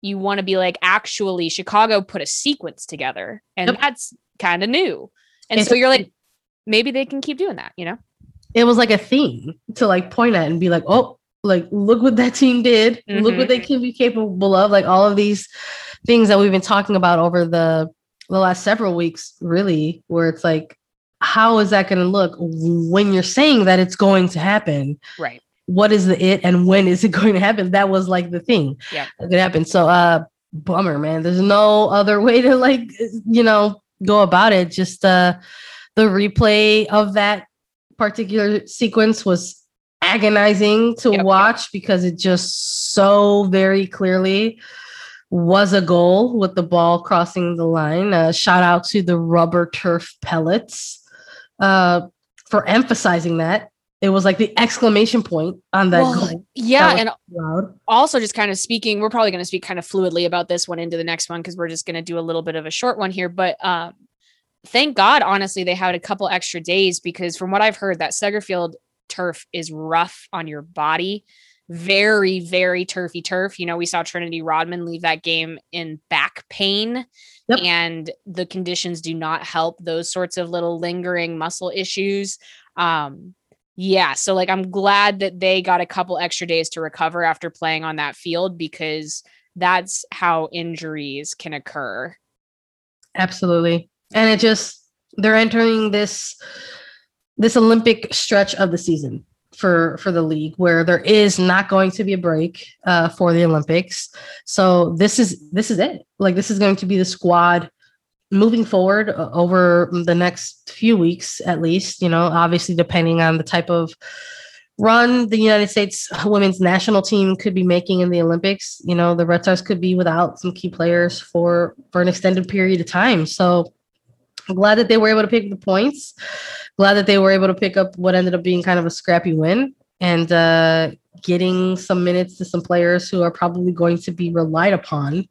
you want to be like, actually, Chicago put a sequence together, and yep. that's kind of new. And it's so you're like, maybe they can keep doing that, you know? It was like a theme to like point at and be like, oh, like look what that team did, mm-hmm. look what they can be capable of, like all of these things that we've been talking about over the the last several weeks, really, where it's like, how is that going to look when you're saying that it's going to happen? Right. What is the it and when is it going to happen? That was like the thing yeah. that could happen. So, uh, bummer, man. There's no other way to like, you know, go about it. Just uh, the replay of that particular sequence was agonizing to yep, watch yep. because it just so very clearly was a goal with the ball crossing the line. Uh, shout out to the rubber turf pellets uh, for emphasizing that. It was like the exclamation point on that well, goal. Yeah, and loud. also just kind of speaking, we're probably going to speak kind of fluidly about this one into the next one because we're just going to do a little bit of a short one here. But um, thank God, honestly, they had a couple extra days because from what I've heard, that Segerfield turf is rough on your body very, very turfy turf. You know, we saw Trinity Rodman leave that game in back pain, yep. and the conditions do not help those sorts of little lingering muscle issues. Um, yeah, so like I'm glad that they got a couple extra days to recover after playing on that field because that's how injuries can occur. Absolutely. And it just they're entering this this Olympic stretch of the season for for the league where there is not going to be a break uh, for the Olympics. So this is this is it. Like this is going to be the squad moving forward uh, over the next few weeks at least. You know, obviously depending on the type of run the United States women's national team could be making in the Olympics. You know, the Red Stars could be without some key players for for an extended period of time. So I'm glad that they were able to pick the points glad that they were able to pick up what ended up being kind of a scrappy win and uh, getting some minutes to some players who are probably going to be relied upon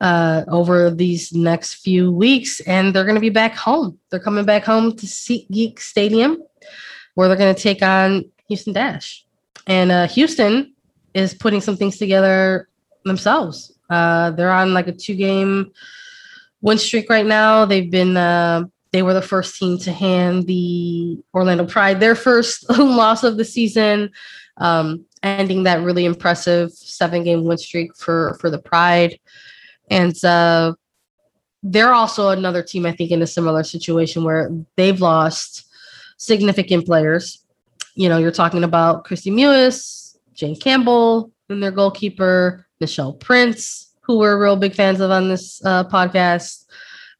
uh, over these next few weeks. And they're going to be back home. They're coming back home to SeatGeek Stadium, where they're going to take on Houston Dash. And uh, Houston is putting some things together themselves. Uh, they're on like a two game win streak right now. They've been uh, they were the first team to hand the Orlando Pride their first loss of the season, um, ending that really impressive seven game win streak for for the Pride. And uh, they're also another team, I think, in a similar situation where they've lost significant players. You know, you're talking about Kristie Mewis, Jane Campbell, and their goalkeeper, Nichelle Prince, who we're real big fans of on this uh, podcast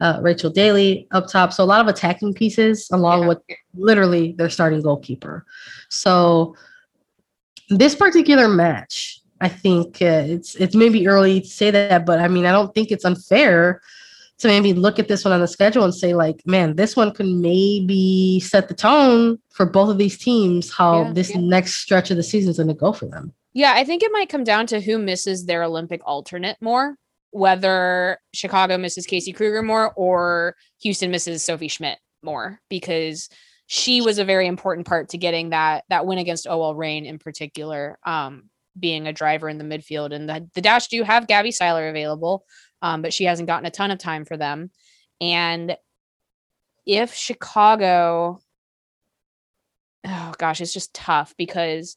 uh, Rachel Daly up top. So a lot of attacking pieces along yeah. with literally their starting goalkeeper. So this particular match, I think uh, it's it's maybe early to say that, but I mean I don't think it's unfair to maybe look at this one on the schedule and say like, man, this one could maybe set the tone for both of these teams. How yeah, this yeah. next stretch of the season is going to go for them. Yeah, I think it might come down to who misses their Olympic alternate more whether Chicago misses Casey Krueger more or Houston misses Sophie Schmidt more because she was a very important part to getting that that win against OL Reign in particular, um, being a driver in the midfield. And the, the Dash do have Gabby Seiler available, um, but she hasn't gotten a ton of time for them. And if Chicago, oh gosh, it's just tough because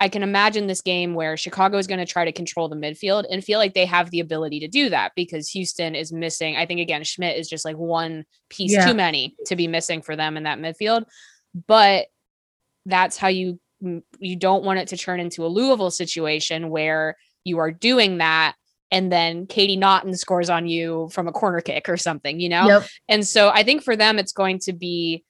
I can imagine this game where Chicago is going to try to control the midfield and feel like they have the ability to do that because Houston is missing. I think again, Schmidt is just like one piece yeah. too many to be missing for them in that midfield. But that's how you mm, you don't want it to turn into a Louisville situation where you are doing that and then Katie Naughton scores on you from a corner kick or something, you know? Yep. And so I think for them it's going to be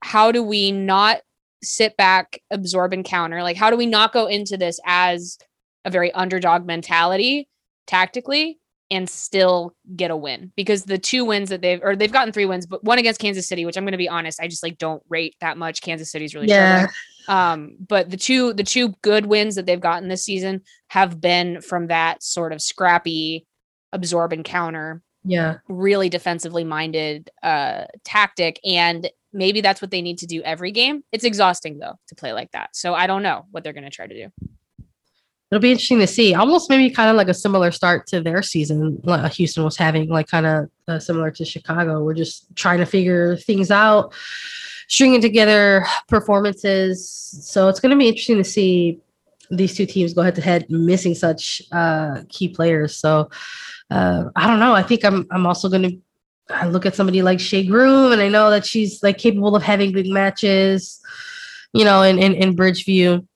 how do we not sit back, absorb, and counter? Like, how do we not go into this as a very underdog mentality tactically and still get a win? Because the two wins that they've, or they've gotten three wins, but one against Kansas City, which I'm going to be honest, I just like don't rate that much. Kansas City's really yeah. Um, but the two, the two good wins that they've gotten this season have been from that sort of scrappy, absorb and counter yeah really defensively minded uh tactic and maybe that's what they need to do every game. It's exhausting though to play like that. So I don't know what they're going to try to do. It'll be interesting to see. Almost maybe kind of like a similar start to their season. Like Houston was having, like kind of uh, similar to Chicago. We're just trying to figure things out, stringing together performances. So it's going to be interesting to see these two teams go head to head, missing such uh, key players. So uh, I don't know. I think I'm I'm also going to I look at somebody like Shea Groom, and I know that she's like capable of having big matches, you know, in in, in Bridgeview,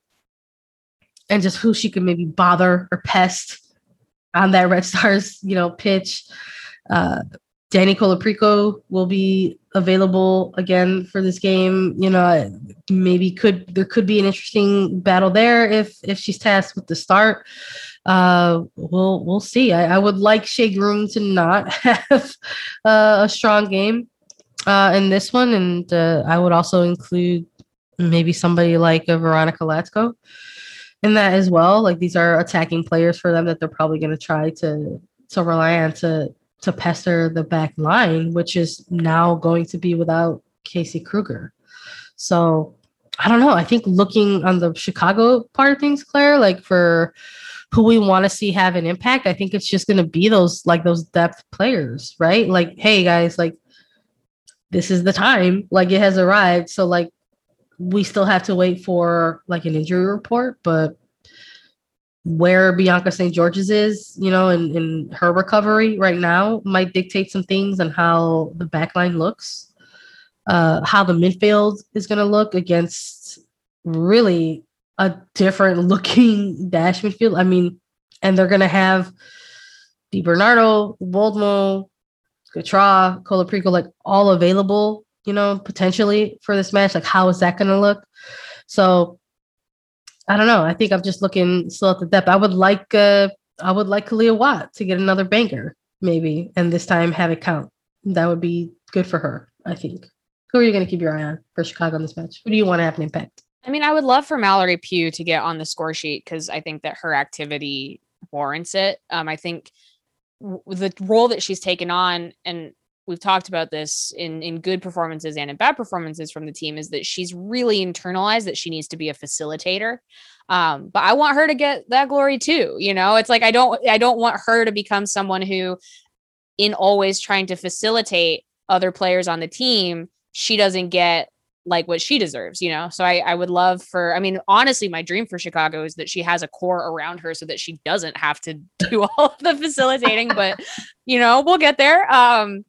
and just who she could maybe bother or pest on that Red Stars, you know, pitch. Uh, Danny Colaprico will be available again for this game. You know, maybe could there could be an interesting battle there if if she's tasked with the start. Uh, we'll we'll see. I, I would like Shea Groom to not have uh, a strong game uh, in this one, and uh, I would also include maybe somebody like Veronica Latsko in that as well. Like these are attacking players for them that they're probably going to try to to rely on to to pester the back line, which is now going to be without Casey Krueger. So I don't know. I think looking on the Chicago part of things, Claire, like for who we want to see have an impact, I think it's just going to be those like those depth players, right? Like, hey guys, like this is the time, like it has arrived. So like we still have to wait for like an injury report, but where Bianca St. Georges is, you know, in, in her recovery right now might dictate some things on how the backline looks, uh, how the midfield is going to look against really a different looking dash midfield. I mean, and they're going to have Di Bernardo, Woldmoe, Gautrat, Colaprico, like all available, you know, potentially for this match. Like, how is that going to look? So I don't know. I think I'm just looking still at the depth. I would like uh I would like Kealia Watt to get another banker, maybe, and this time have it count. That would be good for her, I think. Who are you going to keep your eye on for Chicago in this match? Who do you want to have an impact? I mean, I would love for Mallory Pugh to get on the score sheet because I think that her activity warrants it. Um, I think w- the role that she's taken on, and we've talked about this in in good performances and in bad performances from the team is that she's really internalized that she needs to be a facilitator um, but i want her to get that glory too you know it's like i don't i don't want her to become someone who in always trying to facilitate other players on the team she doesn't get like what she deserves, you know? So I, I would love for, I mean, honestly, my dream for Chicago is that she has a core around her so that she doesn't have to do all of the facilitating, but you know, we'll get there. Um,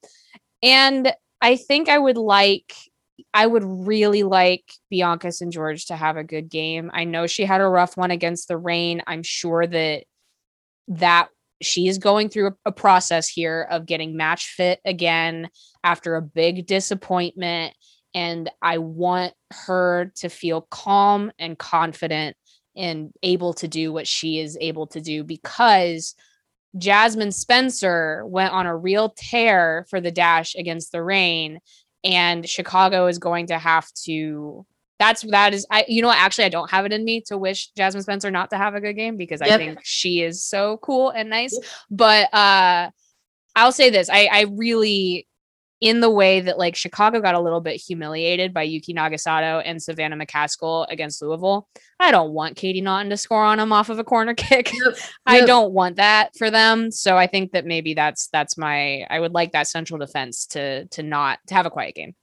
and I think I would like, I would really like Bianca St. Georges to have a good game. I know she had a rough one against the Reign. I'm sure that that she is going through a, a process here of getting match fit again after a big disappointment. And I want her to feel calm and confident and able to do what she is able to do because Jasmyne Spencer went on a real tear for the dash against the Reign. and Chicago is going to have to. That's that is I you know actually I don't have it in me to wish Jasmyne Spencer not to have a good game because yep. I think she is so cool and nice. Yep. But uh I'll say this I I really in the way that like Chicago got a little bit humiliated by Yuki Nagasato and Savannah McCaskill against Louisville. I don't want Katie Naughton to score on them off of a corner kick. Yep. I don't want that for them. So I think that maybe that's that's my I would like that central defense to to not to have a quiet game.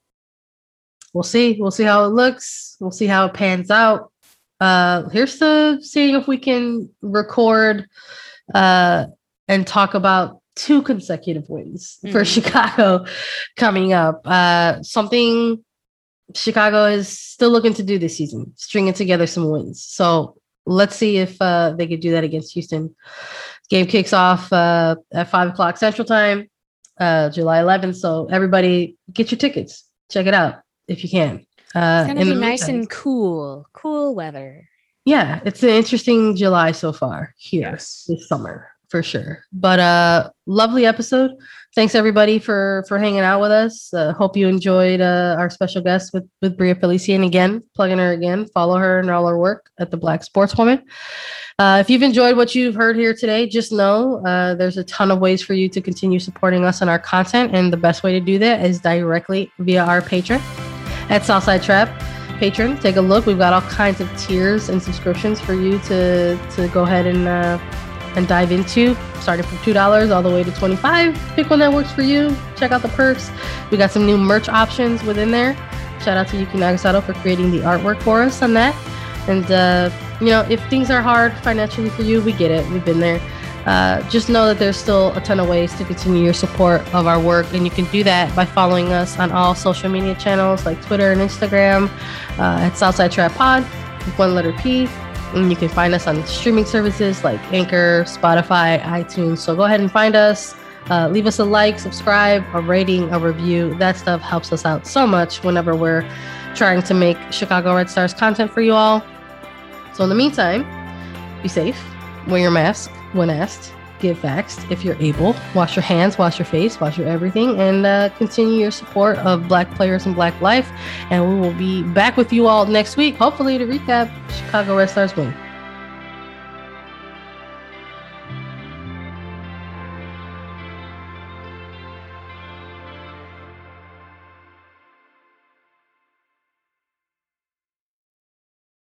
We'll see. We'll see how it looks. We'll see how it pans out. Uh here's the seeing if we can record uh and talk about two consecutive wins mm-hmm. for Chicago coming up. Uh, something Chicago is still looking to do this season, stringing together some wins. So let's see if uh, they could do that against Houston. Game kicks off uh, at five o'clock Central Time, uh, July 11th. So everybody, get your tickets. Check it out if you can. Uh, it's gonna be nice and cool, cool weather. Yeah, it's an interesting July so far here yes. this summer for sure. But uh lovely episode. Thanks everybody for for hanging out with us. Uh, hope you enjoyed uh, our special guest with with Bria Felicien again, plugging her again. Follow her and all her work at the Black Sportswoman. Uh, if you've enjoyed what you've heard here today, just know uh, there's a ton of ways for you to continue supporting us and our content, and the best way to do that is directly via our Patreon at Southside Trap. Patron, take a look. We've got all kinds of tiers and subscriptions for you to to go ahead and uh, and dive into, starting from $2 all the way to 25 Pick one that works for you. Check out the perks. We got some new merch options within there. Shout out to Yuki Nagasato for creating the artwork for us on that. And, uh, you know, if things are hard financially for you, we get it. We've been there. Uh, just know that there's still a ton of ways to continue your support of our work, and you can do that by following us on all social media channels like Twitter and Instagram uh, at Southside Trap Pod, one letter P. And you can find us on streaming services like Anchor, Spotify, iTunes. So go ahead and find us. Uh, leave us a like, subscribe, a rating, a review. That stuff helps us out so much whenever we're trying to make Chicago Red Stars content for you all. So in the meantime, be safe, wear your mask when asked get vaxxed if you're able. Wash your hands, wash your face, wash your everything, and uh, continue your support of Black players and Black life. And we will be back with you all next week, hopefully to recap Chicago Red Stars win.